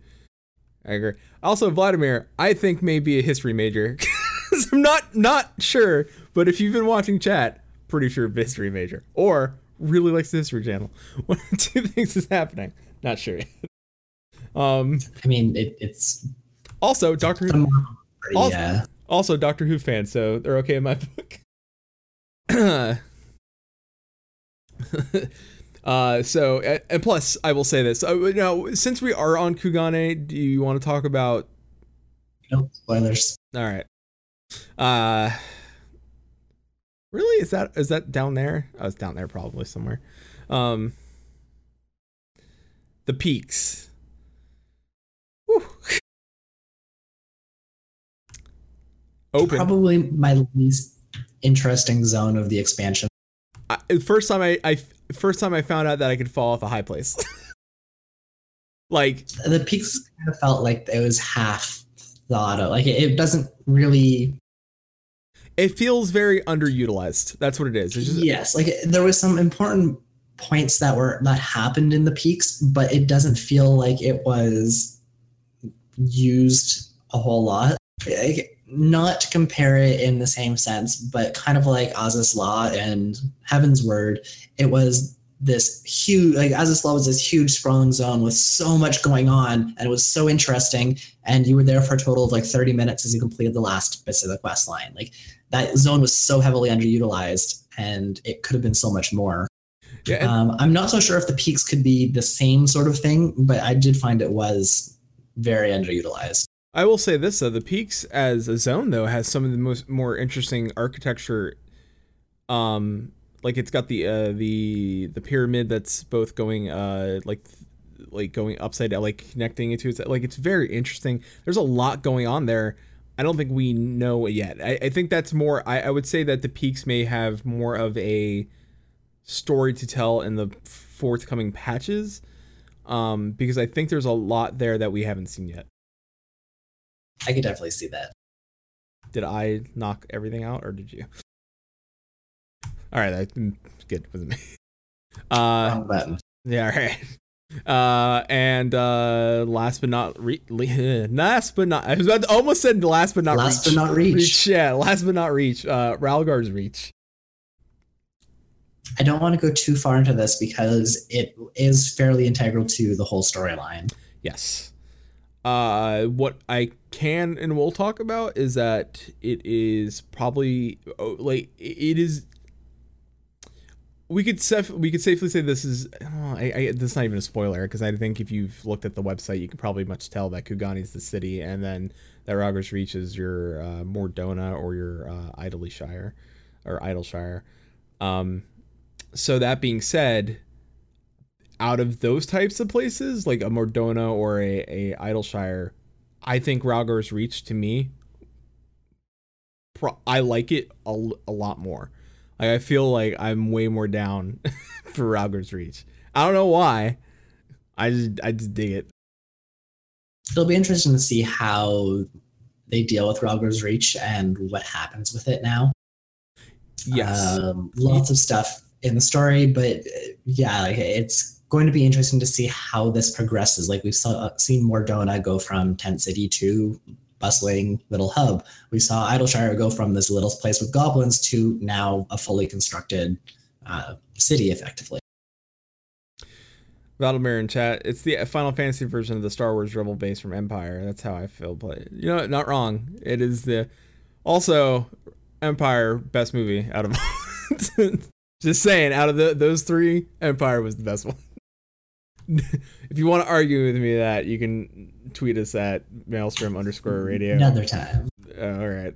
A: I agree. Also, Vladimir, I think may be a history major. I'm not not sure, but if you've been watching chat, pretty sure history major or really likes the History Channel. One of two things is happening. Not sure. um.
C: I mean, it, it's
A: Also, Doctor Who. Also-
C: uh,
A: also Doctor Who fans, so they're okay in my book. uh, so and- plus, I will say this. Uh, now, since we are on Kugane, do you want to talk about?
C: no spoilers.
A: All right. Uh, really? Is that is that down there? Oh, it's down there probably somewhere. Um, the peaks. Whew. Open.
C: Probably my least interesting zone of the expansion.
A: I, first time I, I first time I found out that I could fall off a high place. like
C: The peaks kind of felt like it was half thought of. Like it, it doesn't really.
A: it feels very underutilized. That's what it is. Just,
C: yes, like there was some important points that were that happened in the peaks, but it doesn't feel like it was used a whole lot. Like, not to compare it in the same sense, but kind of like Azys Lla and Heavensward, it was this huge like Azys Lla was this huge sprawling zone with so much going on and it was so interesting and you were there for a total of like 30 minutes as you completed the last bits of the quest line. Like that zone was so heavily underutilized and it could have been so much more.
A: yeah, and-
C: Um, I'm not so sure if the peaks could be the same sort of thing, but I did find it was very underutilized.
A: I will say this though: the peaks as a zone though has some of the most more interesting architecture. Um, like it's got the uh the the pyramid that's both going uh like like going upside down, like connecting it to its like it's very interesting. There's a lot going on there. I don't think we know yet. I, I think that's more. I, I would say that the peaks may have more of a story to tell in the forthcoming patches, um, because I think there's a lot there that we haven't seen yet.
C: I could definitely see that.
A: Did I knock everything out or did you? All right, that's good. Wasn't me. Uh,
C: Wrong button.
A: yeah, all right. Uh, and uh, last but not re- last but not I was about to, almost said last but not
C: Last
A: reach.
C: but not reach.
A: Yeah, last but not reach. Uh, Rhalgr's Reach.
C: I don't want to go too far into this because it is fairly integral to the whole storyline.
A: Yes. Uh, what I can and will talk about is that it is probably oh, like it is. We could saf- we could safely say this is. Oh, I, I, this is not even a spoiler because I think if you've looked at the website, you can probably much tell that Kugane is the city, and then that Rhalgr's Reach is your uh, Mor Dhona or your uh, Idyllshire or Idyllshire. Um, so that being said, out of those types of places, like a Mor Dhona or a, a Idyllshire, I think Rhalgr's Reach to me, pro- I like it a, l- a lot more. Like I feel like I'm way more down for Rhalgr's Reach. I don't know why. I just I just dig it.
C: It'll be interesting to see how they deal with Rhalgr's Reach and what happens with it now.
A: Yes.
C: Um, lots of stuff in the story, but uh, yeah, like, it's going to be interesting to see how this progresses. Like we've saw, seen Mor Dhona go from tent city to bustling little hub. We saw Idyllshire go from this little place with goblins to now a fully constructed uh, city, effectively.
A: Valdemar in chat. It's the Final Fantasy version of the Star Wars Rebel base from Empire. That's how I feel play. You know, not wrong. It is the also Empire best movie out of. Just saying, out of the, those three, Empire was the best one. if you want to argue with me that, you can tweet us at maelstrom underscore radio.
C: Another time.
A: Uh, all right.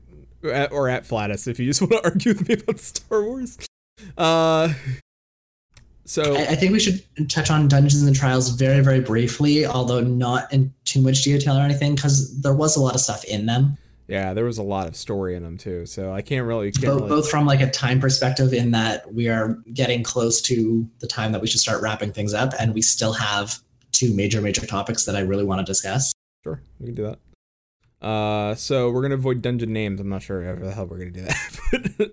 A: Or at Flatus if you just want to argue with me about Star Wars. Uh, so
C: I, I think we should touch on Dungeons and Trials very, very briefly, although not in too much detail or anything, because there was a lot of stuff in them.
A: Yeah, there was a lot of story in them too. So I can't really, can't
C: Both,
A: really
C: both from like a time perspective, in that we are getting close to the time that we should start wrapping things up, and we still have two major, major topics that I really want to discuss.
A: Sure, we can do that. Uh, so we're gonna avoid dungeon names. I'm not sure how the hell we're gonna do that.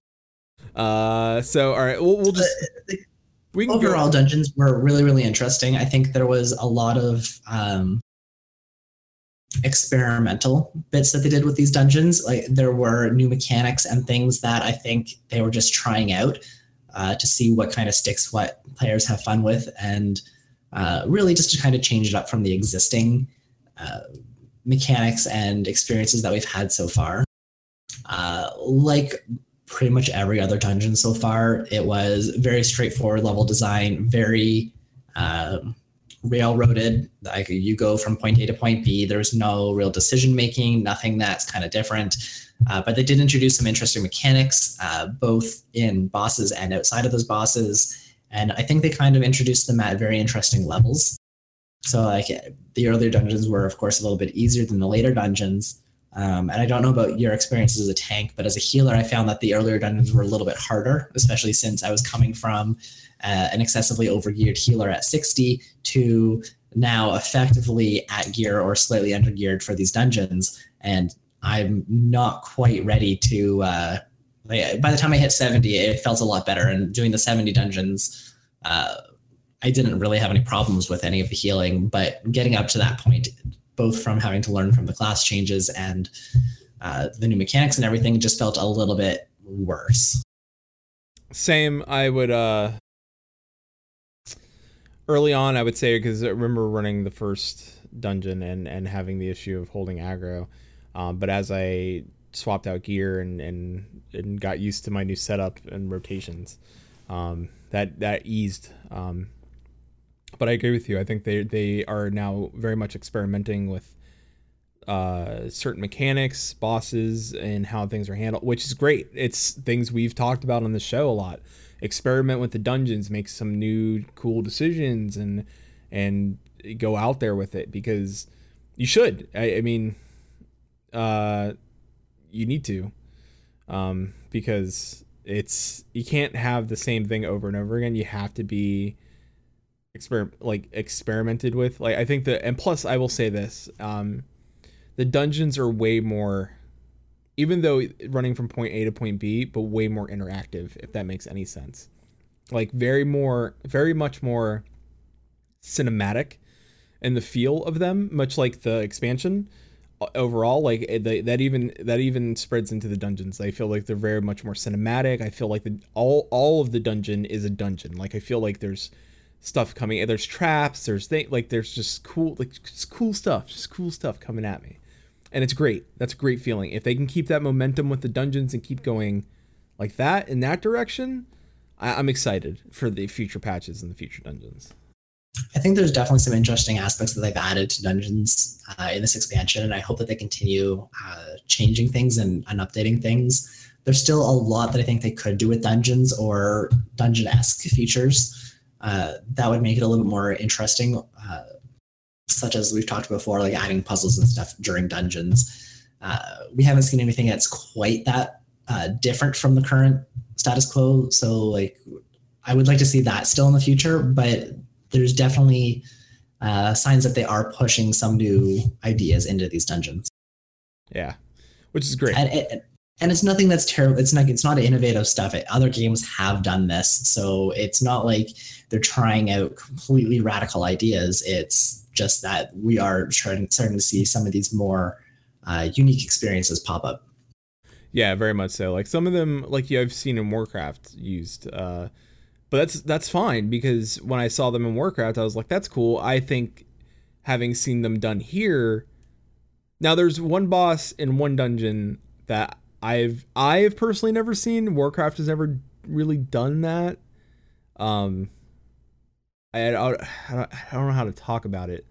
A: uh, so all right, we'll, we'll just we can
C: Overall,
A: go.
C: dungeons were really, really interesting. I think there was a lot of um, experimental bits that they did with these dungeons. Like there were new mechanics and things that I think they were just trying out uh, to see what kind of sticks, what players have fun with, and uh, really just to kind of change it up from the existing uh, mechanics and experiences that we've had so far. Uh, like pretty much every other dungeon so far. It was very straightforward level design, very um, railroaded. Like you go from point A to point B. There's no real decision making, nothing that's kind of different. Uh, but they did introduce some interesting mechanics, uh, both in bosses and outside of those bosses. And I think they kind of introduced them at very interesting levels. So, like the earlier dungeons were, of course, a little bit easier than the later dungeons. Um, and I don't know about your experiences as a tank, but as a healer, I found that the earlier dungeons were a little bit harder, especially since I was coming from uh, an excessively overgeared healer at 60 to now effectively at gear or slightly under geared for these dungeons. And I'm not quite ready to. Uh, by the time I hit 70, it felt a lot better. And doing the 70 dungeons, uh, I didn't really have any problems with any of the healing. But getting up to that point, both from having to learn from the class changes and uh, the new mechanics and everything, just felt a little bit worse.
A: Same. I would uh early on I would say because I remember running the first dungeon and and having the issue of holding aggro. Um, but as I swapped out gear and, and and got used to my new setup and rotations, um, that that eased. Um, but I agree with you. I think they they are now very much experimenting with uh, certain mechanics, bosses, and how things are handled, which is great. It's things we've talked about on the show a lot. Experiment with the dungeons, make some new cool decisions, and and go out there with it because you should. I, I mean, uh, you need to, um, because it's you can't have the same thing over and over again. You have to be experiment like experimented with. Like I think that, and plus I will say this. Um, the dungeons are way more even though running from point A to point B, but way more interactive, if that makes any sense. Like very more very much more cinematic and the feel of them, much like the expansion. Overall like eh, they, that even that even spreads into the dungeons. I feel like they're very much more cinematic. I feel like the all all of the dungeon is a dungeon. Like i feel like there's stuff coming eh, there's traps there's thing like there's just cool like just cool stuff just cool stuff coming at me and it's great. That's a great feeling. If they can keep that momentum with the dungeons and keep going like that in that direction, I, I'm excited for the future patches and the future dungeons.
C: I think there's definitely some interesting aspects that they've added to dungeons uh, in this expansion, and I hope that they continue uh, changing things and, and updating things. There's still a lot that I think they could do with dungeons or dungeon-esque features uh, that would make it a little bit more interesting, uh, such as we've talked before, like adding puzzles and stuff during dungeons. Uh, we haven't seen anything that's quite that uh, different from the current status quo, so like I would like to see that still in the future, but there's definitely uh, signs that they are pushing some new ideas into these dungeons.
A: Yeah, which is great.
C: And, and, and it's nothing that's terrible. It's not it's not innovative stuff. Other games have done this, so it's not like they're trying out completely radical ideas. It's just that we are starting to see some of these more uh, unique experiences pop up.
A: Yeah, very much so. Like some of them, like I've seen in Warcraft used, uh, but that's that's fine because when I saw them in Warcraft, I was like, that's cool. I think having seen them done here, now there's one boss in one dungeon that I've I've personally never seen. Warcraft has never really done that. Um, I, I, I don't know how to talk about it.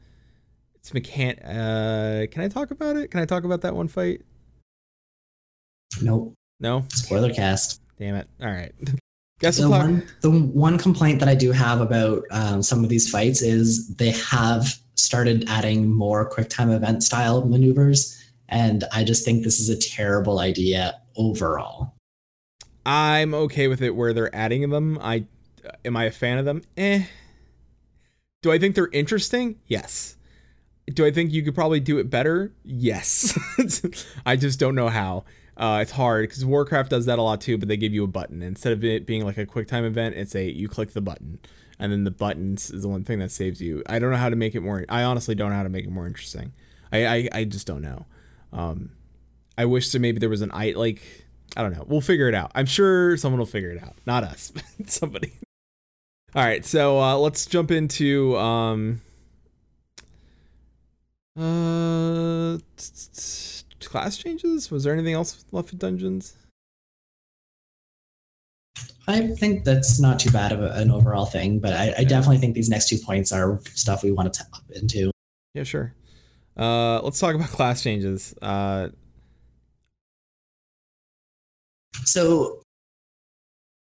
A: It's mechan. Uh, can I talk about it? Can I talk about that one fight?
C: Nope.
A: No.
C: Spoiler cast.
A: Damn it. All right. Guess
C: the one the one complaint that I do have about um, some of these fights is they have started adding more quick time event style maneuvers and I just think this is a terrible idea overall.
A: I'm okay with it where they're adding them. I am I a fan of them? Eh. Do I think they're interesting? Yes. Do I think you could probably do it better? Yes. I just don't know how. Uh, it's hard because Warcraft does that a lot too, but they give you a button instead of it being like a quick time event. It's a you click the button, and then the buttons is the one thing that saves you. I don't know how to make it more. I honestly don't know how to make it more interesting. I I, I just don't know. Um, I wish that maybe there was an I like I don't know. We'll figure it out. I'm sure someone will figure it out. Not us, but somebody. All right, so uh, let's jump into um, uh, class changes. Was there anything else left with dungeons?
C: I think that's not too bad of a, an overall thing, but I, I, definitely think these next two points are stuff we want to tap into.
A: Yeah, sure. Uh, let's talk about class changes. Uh,
C: so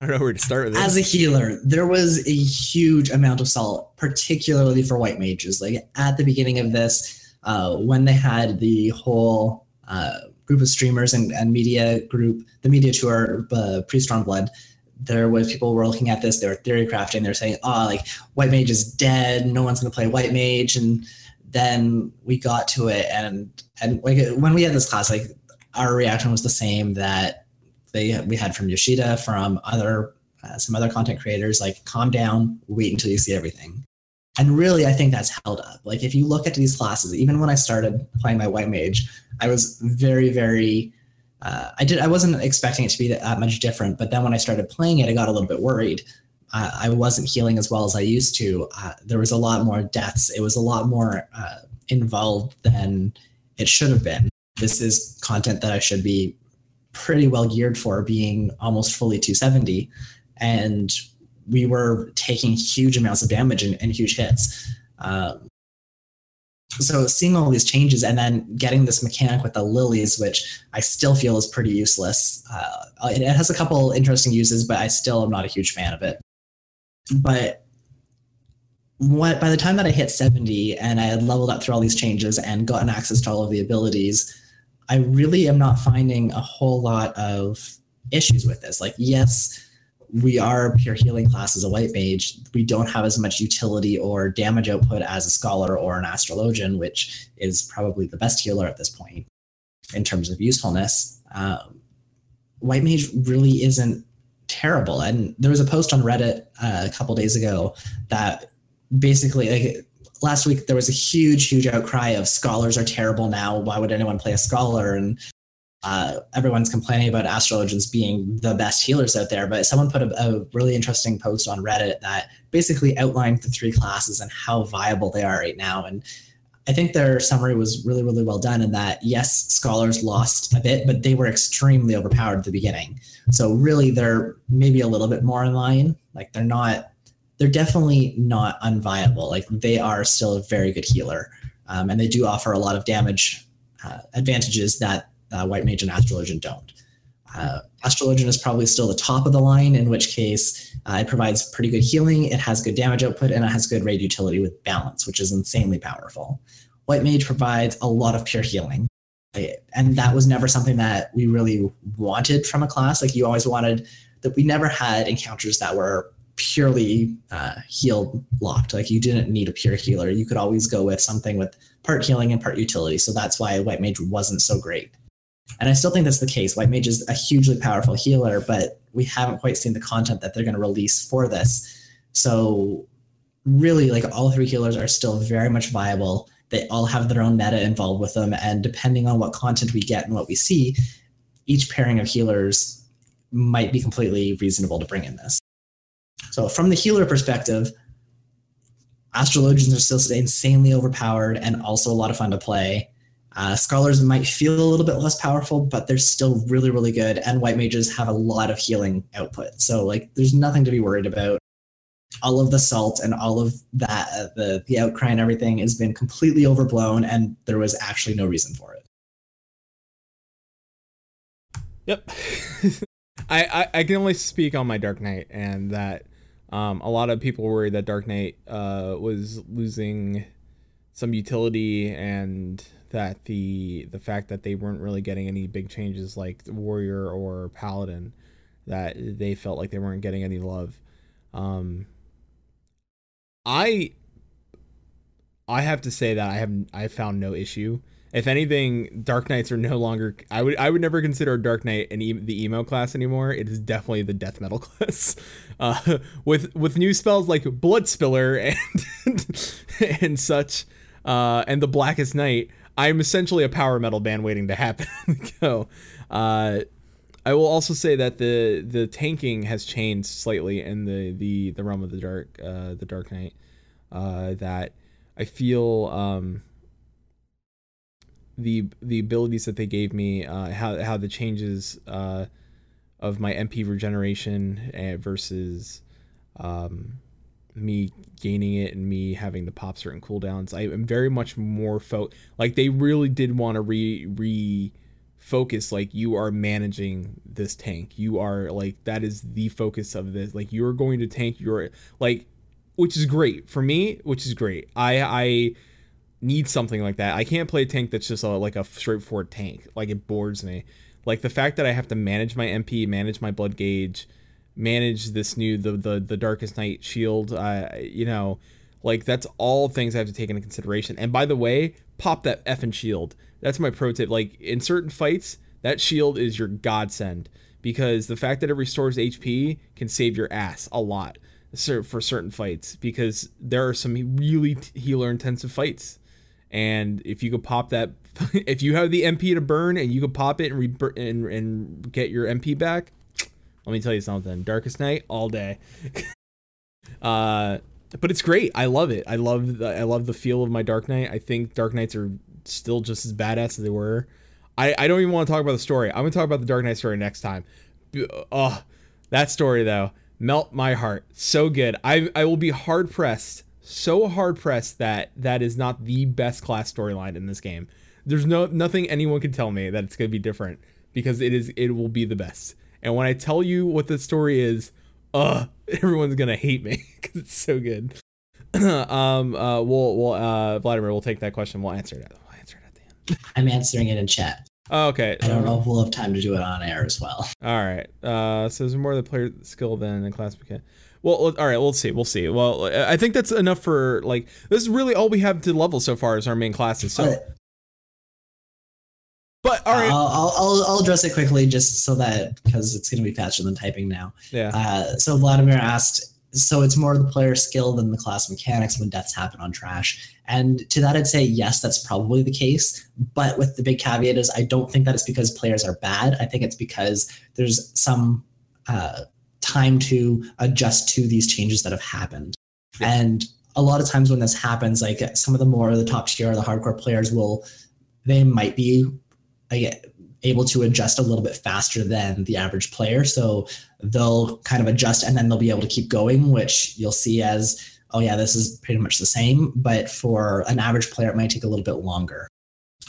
A: I don't know where to start with this.
C: As a healer, there was a huge amount of salt, particularly for white mages. Like at the beginning of this, uh, when they had the whole uh, group of streamers and, and, media group, the media tour, uh, pre Blood, there was people were looking at this, they were theory crafting, they're saying, oh, like white mage is dead, no one's going to play white mage. And then we got to it and and when we had this class like our reaction was the same that they we had from Yoshida from other uh, some other content creators like calm down wait until you see everything. And really i think that's held up. Like if you look at these classes even when i started playing my white mage i was very very uh, i did i wasn't expecting it to be that much different but then when i started playing it i got a little bit worried uh, I wasn't healing as well as I used to. Uh, there was a lot more deaths. It was a lot more uh, involved than it should have been. This is content that I should be pretty well geared for, being almost fully 270, and we were taking huge amounts of damage and, and huge hits. Um, so seeing all these changes and then getting this mechanic with the lilies, which I still feel is pretty useless. Uh, it, it has a couple interesting uses, but I still am not a huge fan of it but what by the time that I hit 70 and I had leveled up through all these changes and gotten access to all of the abilities, I really am not finding a whole lot of issues with this. Like, yes, we are pure healing class as a white mage. We don't have as much utility or damage output as a scholar or an astrologian, which is probably the best healer at this point in terms of usefulness. Um, white mage really isn't terrible. And there was a post on Reddit uh, a couple days ago that basically, like, last week there was a huge, huge outcry of scholars are terrible now. Why would anyone play a scholar? And uh, everyone's complaining about astrologians being the best healers out there. But someone put a, a really interesting post on Reddit that basically outlined the three classes and how viable they are right now. And I think their summary was really, really well done in that, yes, scholars lost a bit, but they were extremely overpowered at the beginning. So really, they're maybe a little bit more in line. Like they're not, they're definitely not unviable. Like they are still a very good healer. Um, and they do offer a lot of damage uh, advantages that uh, White Mage and Astrologian don't. Uh, Astrologian is probably still the top of the line, in which case uh, it provides pretty good healing, it has good damage output, and it has good raid utility with balance, which is insanely powerful. White Mage provides a lot of pure healing. And that was never something that we really wanted from a class. Like you always wanted that we never had encounters that were purely uh, healed locked. Like you didn't need a pure healer. You could always go with something with part healing and part utility. So that's why White Mage wasn't so great. And I still think that's the case. White Mage is a hugely powerful healer, but we haven't quite seen the content that they're going to release for this. So, really, like all three healers are still very much viable. They all have their own meta involved with them. And depending on what content we get and what we see, each pairing of healers might be completely reasonable to bring in this. So, from the healer perspective, Astrologians are still insanely overpowered and also a lot of fun to play. Uh, Scholars might feel a little bit less powerful, but they're still really, really good. And White Mages have a lot of healing output. So, like, there's nothing to be worried about. All of the salt and all of that, uh, the, the outcry and everything has been completely overblown, and there was actually no reason for it.
A: Yep. I, I, I can only speak on my Dark Knight, and that um, a lot of people worried that Dark Knight uh, was losing some utility, and that the the fact that they weren't really getting any big changes like Warrior or Paladin, that they felt like they weren't getting any love. Um, I I have to say that I have I found no issue if anything, Dark Knights are no longer. I would I would never consider Dark Knight an e- the emo class anymore. It is definitely the death metal class. Uh, with with new spells like Bloodspiller and and such, uh, and the Blackest Night, I'm essentially a power metal band waiting to happen. Go. Uh, I will also say that the the tanking has changed slightly in the the the realm of the dark uh, the Dark Knight. Uh, that I feel. Um, the the abilities that they gave me, uh, how how the changes uh, of my MP regeneration uh, versus um, me gaining it and me having to pop certain cooldowns. I am very much more fo like they really did want to re re focus like you are managing this tank. You are like that is the focus of this. Like you're going to tank your like which is great for me, which is great. I I need something like that. I can't play a tank that's just a, like a straightforward tank. Like it bores me. Like the fact that I have to manage my MP, manage my blood gauge, manage this new the the, the darkest night shield. Uh, you know, like that's all things I have to take into consideration. And by the way, pop that effing shield. That's my pro tip. Like in certain fights, that shield is your godsend because the fact that it restores HP can save your ass a lot for certain fights because there are some really healer intensive fights and if you could pop that, if you have the MP to burn and you could pop it and re- and and get your MP back, let me tell you something. Darkest Night all day. uh, but it's great. I love it. I love the, I love the feel of my Dark Knight. I think Dark Knights are still just as badass as they were. I, I don't even want to talk about the story. I'm gonna talk about the Dark Knight story next time. Oh, that story though, melt my heart. So good. I I will be hard pressed so hard pressed that that is not the best class storyline in this game. There's no nothing anyone can tell me that it's to be different because it is it will be the best. And when I tell you what the story is, uh, everyone's gonna hate me because it's so good. um, uh, we'll, we'll, uh, Vladimir, we'll take that question. We'll answer it. We'll answer it at the
C: end. I'm answering it in chat.
A: Oh, okay.
C: I don't know if we'll have time to do it on air as well.
A: All right. Uh, so there's more the player skill than the class mechanic. Well, all right, we'll see. We'll see. Well, I think that's enough for like this is really all we have to level so far as our main classes. So, but all right,
C: I'll, I'll, I'll address it quickly just so that because it's going to be faster than typing now.
A: Yeah.
C: Uh, so Vladimir asked, so it's more the player skill than the class mechanics when deaths happen on trash. And to that, I'd say yes, that's probably the case. But with the big caveat is, I don't think that it's because players are bad. I think it's because there's some uh, time to adjust to these changes that have happened. Yeah. And a lot of times when this happens, like some of the more the top tier, the hardcore players will, they might be able to adjust a little bit faster than the average player. So they'll kind of adjust and then they'll be able to keep going, which you'll see as, oh yeah, this is pretty much the same. But for an average player, it might take a little bit longer.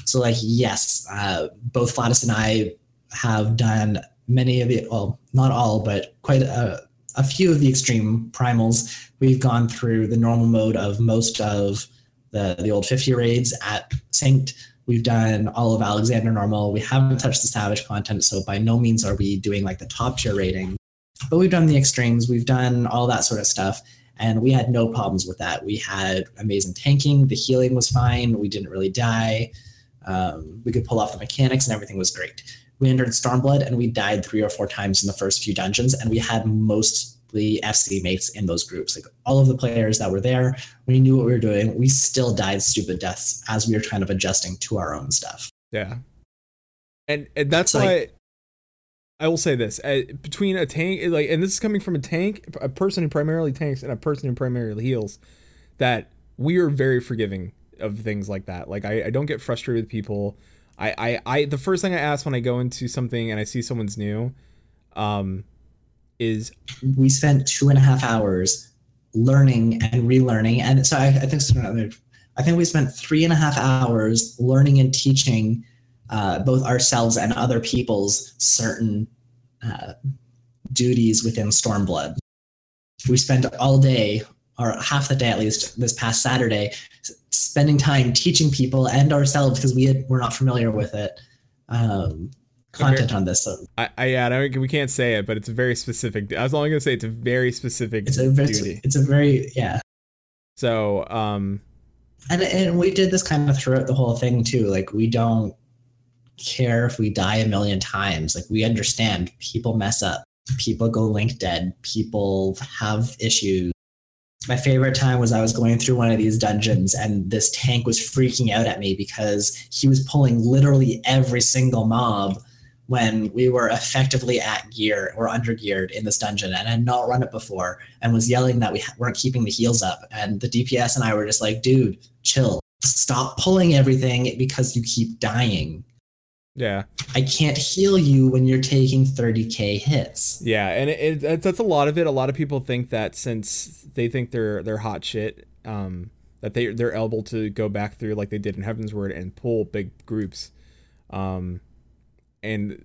C: So like, yes, uh, both Flatus and I have done many of the, well, not all, but quite a, a few of the extreme primals. We've gone through the normal mode of most of the, the old 50 raids at Synced. We've done all of Alexander normal. We haven't touched the Savage content, so by no means are we doing like the top tier rating. But we've done the extremes, we've done all that sort of stuff, and we had no problems with that. We had amazing tanking, the healing was fine, we didn't really die. Um, we could pull off the mechanics, and everything was great. We entered Stormblood, and we died three or four times in the first few dungeons, and we had mostly FC mates in those groups. Like all of the players that were there, we knew what we were doing. We still died stupid deaths as we were kind of adjusting to our own stuff.
A: Yeah. And, and that's
C: So,
A: why
C: like-
A: I will say this: uh, between a tank, like, and this is coming from a tank, a person who primarily tanks, and a person who primarily heals, that we are very forgiving of things like that. Like, I, I don't get frustrated with people. I, I, I, the first thing I ask when I go into something and I see someone's new, um, is
C: we spent two and a half hours learning and relearning. And so i, I think i think we spent three and a half hours learning and teaching uh, both ourselves and other people's certain uh, duties within stormblood. We spent all day or half the day at least this past saturday spending time teaching people and ourselves because we had, were not familiar with it. Um, content on this so
A: I, I yeah, I don't, we can't say it, but it's a very specific. I was only gonna say it's a very specific
C: it's a very,
A: duty.
C: it's a very yeah.
A: So, um,
C: and and we did this kind of throughout the whole thing too. Like we don't care if we die a million times. Like we understand people mess up. People go link dead. People have issues. My favorite time was i was going through one of these dungeons and this tank was freaking out at me because he was pulling literally every single mob when we were effectively at gear or under geared in this dungeon and had not run it before and was yelling that we weren't keeping the heals up. And the dps and i were just like dude chill. Stop pulling everything because you keep dying.
A: Yeah,
C: i can't heal you when you're taking 30k hits.
A: Yeah, and it, it that's- that's a lot of it. A lot of people think that since they think they're they're hot shit, um, that they they're able to go back through like they did in Heavensward and pull big groups, um, and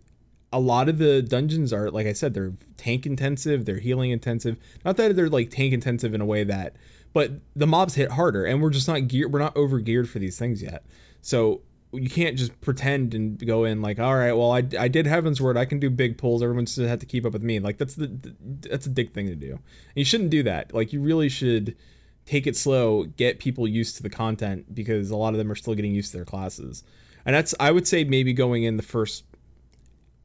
A: a lot of the dungeons are like I said, they're tank intensive, they're healing intensive. Not that they're like tank intensive in a way that, but the mobs hit harder, and we're just not geared. We're not over geared for these things yet. So you can't just pretend and go in like, all right, well, I, I did Heavensward, I can do big pulls. Everyone's just had to keep up with me. Like that's the that's a dick thing to do. And you shouldn't do that. Like you really should take it slow, get people used to the content because a lot of them are still getting used to their classes. And that's I would say maybe going in the first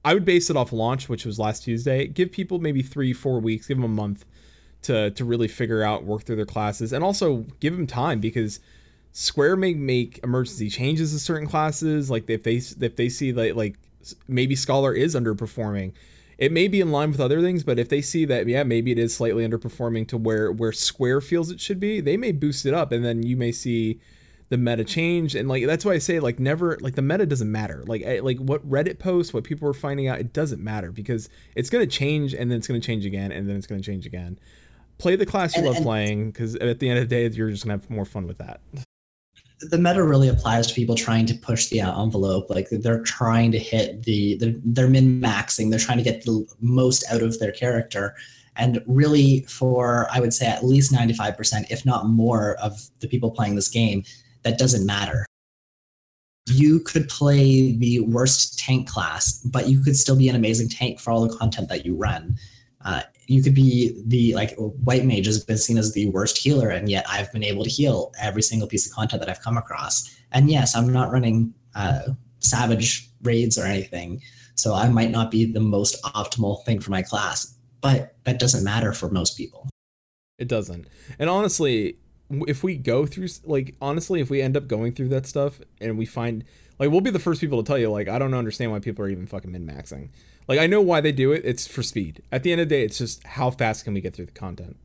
A: I would base it off launch, which was last Tuesday. Give people maybe three, four weeks, give them a month to to really figure out, work through their classes, and also give them time because Square may make emergency changes to certain classes. Like if they if they see that like maybe Scholar is underperforming, it may be in line with other things. But if they see that yeah maybe it is slightly underperforming to where where Square feels it should be, they may boost it up, and then you may see the meta change and like that's why I say like never like the meta doesn't matter like I, like what Reddit posts what people are finding out it doesn't matter because it's gonna change and then it's gonna change again and then it's gonna change again. Play the class you
C: And-
A: love
C: and-
A: playing because at the end of the day you're just gonna have more fun with that.
C: the meta really applies to people trying to push the envelope like they're trying to hit the they're, they're min maxing they're trying to get the most out of their character and really for i would say at least 95% if not more of the people playing this game that doesn't matter. You could play the worst tank class but you could still be an amazing tank for all the content that you run. Uh, you could be the like white mage has been seen as the worst healer and yet i've been able to heal every single piece of content that i've come across. And yes i'm not running uh, savage raids or anything so i might not be the most optimal thing for my class but that doesn't matter for most people.
A: It doesn't. And honestly, if we go through like honestly, if we end up going through that stuff and we find like we'll be the first people to tell you like I don't understand why people are even fucking min maxing. Like I know why they do it. It's for speed. At the end of the day, it's just how fast can we get through the content.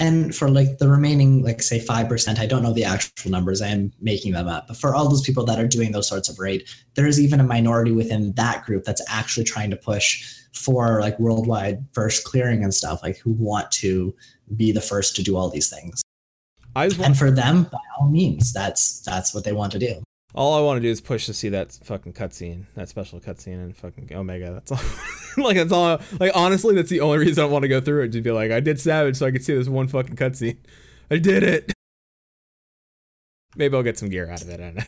C: and for like the remaining like say 5% i don't know the actual numbers i'm making them up but for all those people that are doing those sorts of raid there's even a minority within that group that's actually trying to push for like worldwide first clearing and stuff like who want to be the first to do all these things
A: I
C: and for them by all means that's that's what they want to do
A: all I want to do is push to see that fucking cutscene, that special cutscene and fucking Omega. That's all. like that's all. Like honestly, that's the only reason I want to go through it to be like I did Savage so I could see this one fucking cutscene. I did it. Maybe I'll get some gear out of it. I don't know.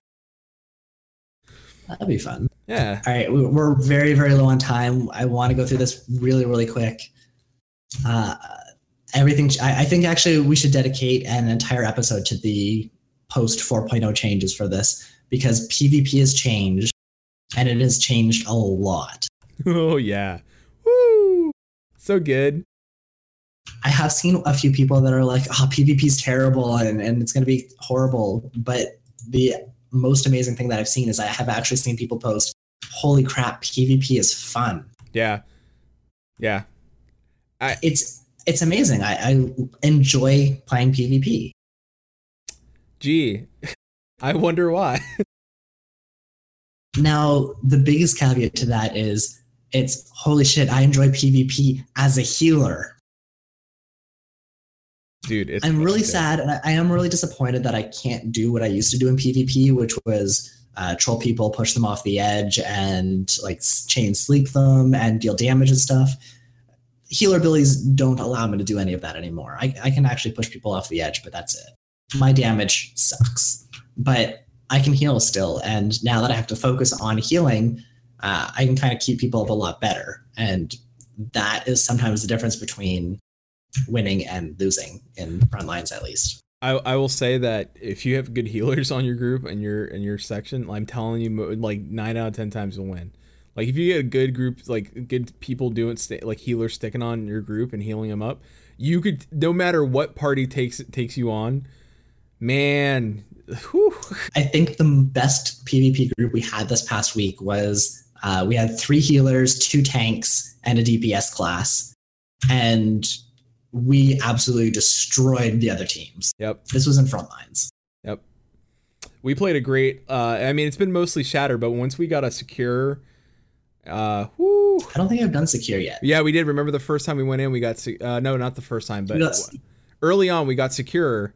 C: that'd be fun
A: Yeah.
C: all right we- we're very very low on time i want to go through this really really quick uh, everything I, I think actually we should dedicate an entire episode to the post 4.0 changes for this because PvP has changed and it has changed a lot.
A: Oh yeah. Woo! So good.
C: I have seen a few people that are like, ah, oh, PvP is terrible and, and it's going to be horrible. But the most amazing thing that I've seen is I have actually seen people post, holy crap, PvP is fun.
A: Yeah. Yeah.
C: It's it's amazing. I, I enjoy playing PvP.
A: Gee, I wonder why.
C: Now, the biggest caveat to that is it's holy shit, I enjoy PvP as a healer.
A: Dude, it's
C: I'm really sad and I, I am really disappointed that I can't do what I used to do in PvP, which was uh, troll people, push them off the edge, and like chain sleep them and deal damage and stuff. Healer abilities don't allow me to do any of that anymore. I, I can actually push people off the edge, but that's it. My damage sucks, but I can heal still. And now that I have to focus on healing, uh, I can kind of keep people up a lot better. And that is sometimes the difference between winning and losing in front lines, at least.
A: I, I will say that if you have good healers on your group and your in your section, I'm telling you, like nine out of ten times you'll win. Like if you get a good group, like good people doing sta like healers sticking on your group and healing them up, you could no matter what party takes takes you on, man. whew.
C: I think the best PvP group we had this past week was uh, we had three healers, two tanks, and a DPS class. And we absolutely destroyed the other teams.
A: Yep.
C: This was in front lines.
A: Yep. We played a great. Uh, I mean, it's been mostly shatter, but once we got a secure, uh, whoo,
C: I don't think I've done secure yet.
A: yeah, we did. Remember the first time we went in, we got. se- Uh, no, not the first time, but
C: got-
A: early on we got secure.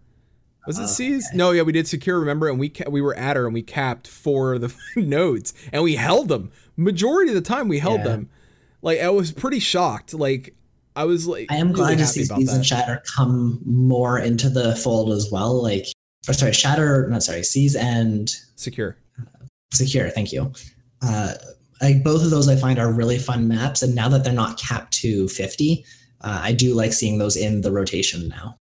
A: Was it
C: Oh,
A: Seize? No, yeah, we did secure. Remember, and we ca- we were at her and we capped four of the nodes and we held them. Majority of the time, we held
C: Yeah.
A: them. Like I was pretty shocked. Like I was like,
C: I am
A: really
C: glad to see
A: about
C: and
A: that.
C: Shatter come more into the fold as well. Like, or sorry, Shatter, not sorry, Seize and
A: secure.
C: Secure, thank you. Uh, like both of those I find are really fun maps, and now that they're not capped to 50, uh, I do like seeing those in the rotation now.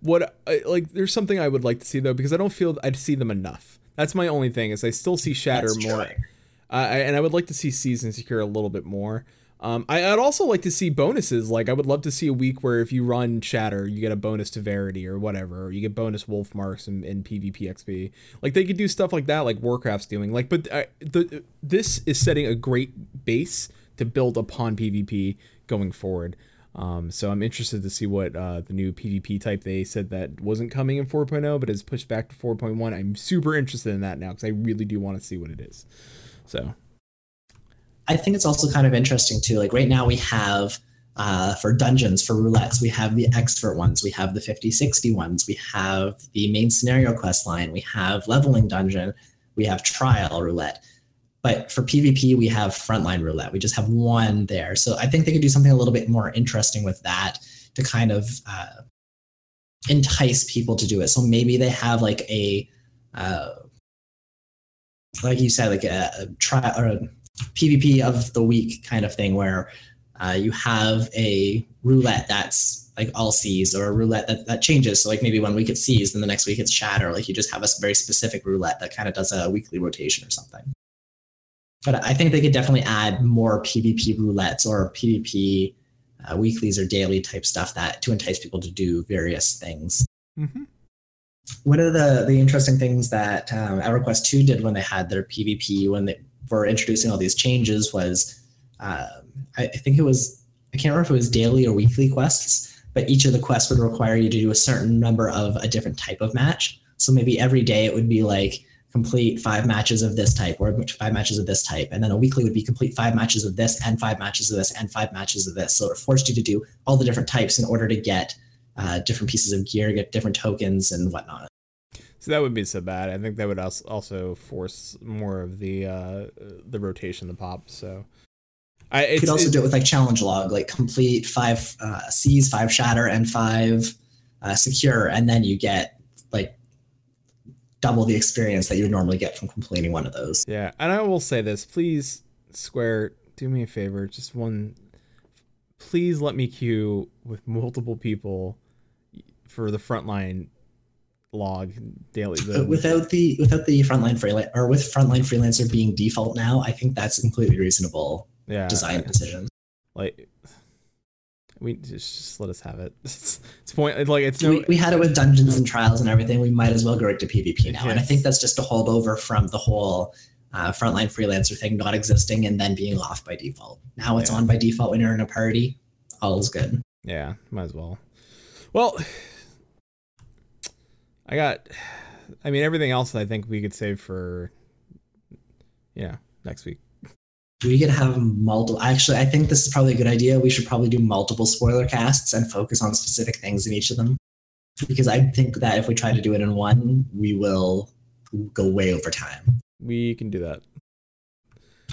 A: what I, like there's something I would like to see though because I don't feel I see them enough. That's my only thing is I still see Shatter
C: That's
A: more, uh, and I would like to see Season Secure a little bit more. Um, I, I'd also like to see bonuses. Like I would love to see a week where if you run Shatter, you get a bonus to Verity or whatever, or you get bonus Wolf marks in, in PvP XP. Like they could do stuff like that, like Warcraft's doing. Like, but uh, the this is setting a great base to build upon PvP going forward. Um, so I'm interested to see what uh, the new PvP type they said that wasn't coming in 4.0 but is pushed back to 4.1. I'm super interested in that now because I really do want to see what it is. So
C: I think it's also kind of interesting too. Like right now, we have uh, for dungeons, for roulettes, we have the expert ones, we have the 50 60 ones, we have the main scenario quest line, we have leveling dungeon, we have trial roulette. But for PvP, we have frontline roulette. We just have one there. So I think they could do something a little bit more interesting with that to kind of uh, entice people to do it. So maybe they have like a, uh, like you said, like a, a trial or a PvP of the week kind of thing where uh, you have a roulette that's like all Seize or a roulette that, that changes. So like maybe one week it's Seize, then the next week it's shatter. Like you just have a very specific roulette that kind of does a weekly rotation or something. But I think they could definitely add more PvP roulettes or PvP uh, weeklies or daily type stuff that to entice people to do various things
A: mhm.
C: one of the the interesting things that um, EverQuest 2 did when they had their PvP when they were introducing all these changes was um, I, I think it was I can't remember if it was daily or weekly quests, but each of the quests would require you to do a certain number of a different type of match. So maybe every day it would be like complete five matches of this type or five matches of this type, and then a weekly would be complete five matches of this and five matches of this and five matches of this. So it forced you to do all the different types in order to get uh, different pieces of gear, get different tokens and whatnot.
A: So that would be so bad. I think that would als- also force more of the uh, the rotation to pop. So I
C: You could also do it with like challenge log, like complete five uh, Seize, five shatter, and five uh, secure, and then you get like double the experience that you would normally get from completing one of those.
A: Yeah, and I will say this, please, Square, do me a favor, just one. Please let me queue with multiple people for the frontline log daily.
C: But
A: The,
C: without the without the frontline freelancer or with frontline freelancer being default now, I think that's a completely reasonable
A: yeah,
C: design decision.
A: like we just, just let us have it. It's, it's point like it's no
C: we, we had it with dungeons and trials and everything. We might as well go right to PvP now. And I think that's just a holdover from the whole uh, frontline freelancer thing not existing and then being off by default. Now it's
A: Yeah.
C: on by default when you're in a party. All is good.
A: Yeah, might as well. Well, I got. I mean, everything else I think we could save for. Yeah, next week.
C: We could have multiple. Actually, I think this is probably a good idea. We should probably do multiple spoiler casts and focus on specific things in each of them. Because I think that if we try to do it in one, we will go way over time.
A: We can do that,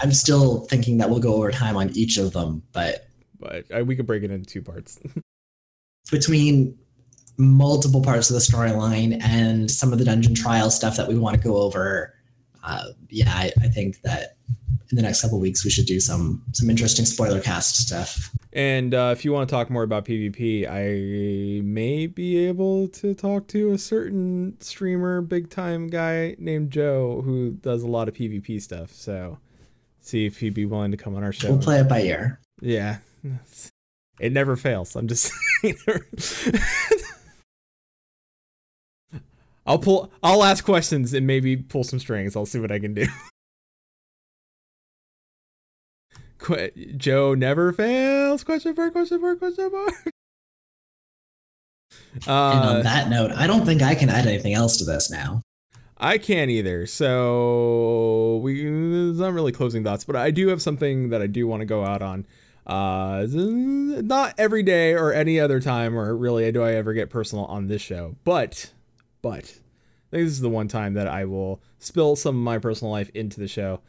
C: I'm still thinking that we'll go over time on each of them, but
A: but uh, we could break it into two parts.
C: between multiple parts of the storyline and some of the dungeon trial stuff that we want to go over, uh, yeah, I, I think that in the next couple weeks we should do some some interesting spoiler cast stuff.
A: and uh, if you want to talk more about PvP, I may be able to talk to a certain streamer, big time guy named Joe, who does a lot of PvP stuff. So, see if he'd be willing to come on our show.
C: We'll play it by ear.
A: Yeah. It never fails. I'm just saying. I'll pull I'll ask questions and maybe pull some strings. I'll see what I can do. Qu- Joe never fails. Question mark, question mark, question mark.
C: and on
A: Uh,
C: that note, I don't think I can add anything else to this now.
A: I can't either. So we it's not really closing thoughts, but I do have something that I do want to go out on. Uh, not every day or any other time, or really do I ever get personal on this show. But, but, I think this is the one time that I will spill some of my personal life into the show.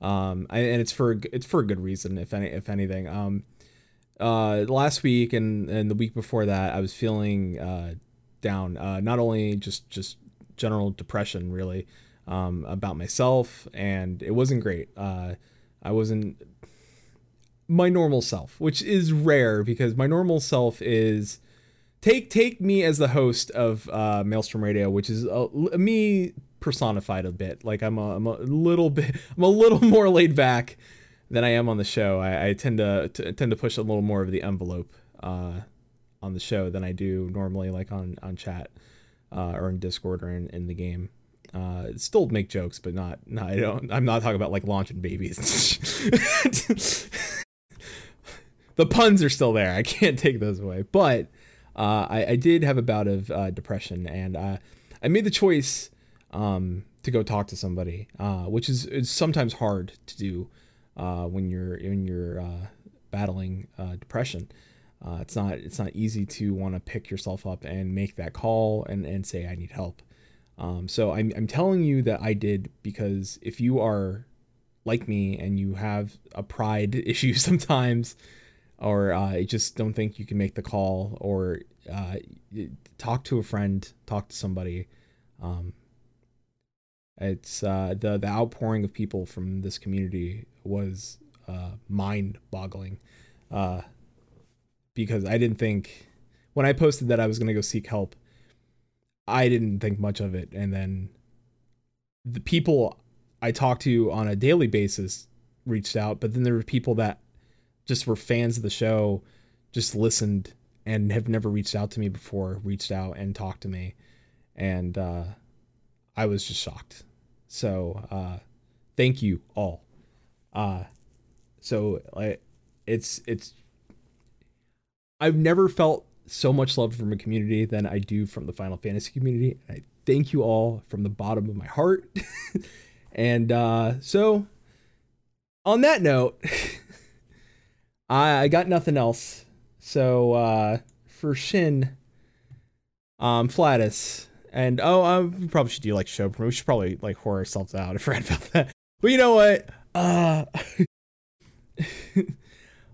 A: Um, and it's for it's for a good reason, if any if anything. Um, uh, last week and and the week before that, I was feeling uh down. Uh, not only just just general depression really um, about myself and it wasn't great uh, i wasn't my normal self which is rare because my normal self is take take me as the host of uh, maelstrom radio which is uh, me personified a bit like I'm a, I'm a little bit i'm a little more laid back than i am on the show i, I tend to, to tend to push a little more of the envelope uh, on the show than i do normally like on on chat uh, or in Discord or in, in the game. Uh, still make jokes, but not. No, I don't. I'm not talking about like launching babies. the puns are still there. I can't take those away. But uh, I, I did have a bout of uh, depression, and uh, I made the choice um, to go talk to somebody, uh, which is, sometimes hard to do uh, when you're when you're uh, battling depression. It's not it's not easy to want to pick yourself up and make that call and, and say I need help. Um, so I'm I'm telling you that I did because if you are like me and you have a pride issue sometimes, or uh, you just don't think you can make the call, or uh, talk to a friend, talk to somebody. Um, it's uh, the the outpouring of people from this community was uh, mind-boggling. Uh, because I didn't think when I posted that I was going to go seek help, I didn't think much of it. And then the people I talked to on a daily basis reached out, but then there were people that just were fans of the show, just listened and have never reached out to me before, reached out and talked to me. And uh, I was just shocked. So uh, thank you all. Uh, so it's it's I've never felt so much love from a community than I do from the Final Fantasy community. And I thank you all from the bottom of my heart. and uh, so, on that note, I, I got nothing else. So uh, for Shin, um, Flatus, and oh, uh, we probably should do like show. We should probably like whore ourselves out. I forgot about that. But you know what? Uh, let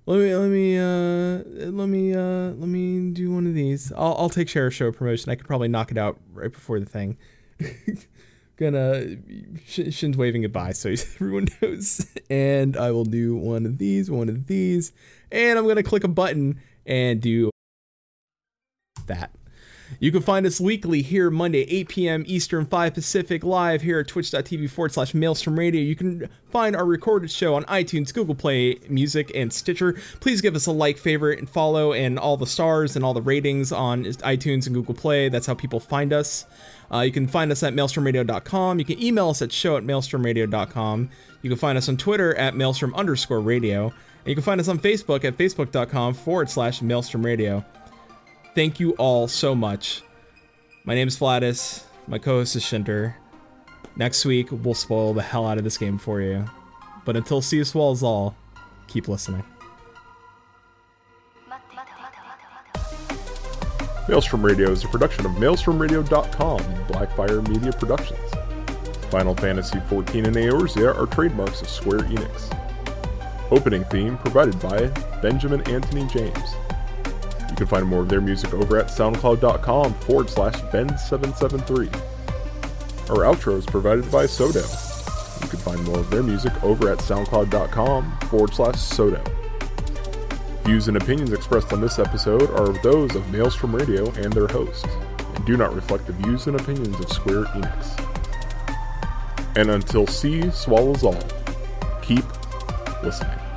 A: me let me uh let me uh let me do one of these. I'll I'll take share of show promotion. I could probably knock it out right before the thing. Gonna Sh- Shin's waving goodbye, so everyone knows. And I will do one of these, one of these, and I'm gonna click a button and do that. You can find us weekly here Monday, 8 p.m. Eastern, 5 Pacific, live here at twitch.tv forward slash Maelstrom Radio. You can find our recorded show on iTunes, Google Play Music, and Stitcher. Please give us a like, favorite, and follow, and all the stars and all the ratings on iTunes and Google Play. That's how people find us. Uh, you can find us at maelstromradio.com. You can email us at show at maelstromradio.com. You can find us on Twitter at maelstrom underscore radio. And you can find us on Facebook at facebook.com forward slash maelstrom radio. Thank you all so much. My name is Flatus. My co host is Shinter. Next week, we'll spoil the hell out of this game for you. But until You Swallows All, keep listening.
B: Maelstrom Radio is a production of MaelstromRadio.com and Blackfire Media Productions. Final Fantasy XIV and Eorzea are trademarks of Square Enix. Opening theme provided by Benjamin Anthony James. You can find more of their music over at soundcloud.com forward slash Ben773. Our outro is provided by Sodo. You can find more of their music over at soundcloud.com forward slash Sodo. Views and opinions expressed on this episode are those of Maelstrom Radio and their hosts, and do not reflect the views and opinions of Square Enix. And until sea swallows all, keep listening.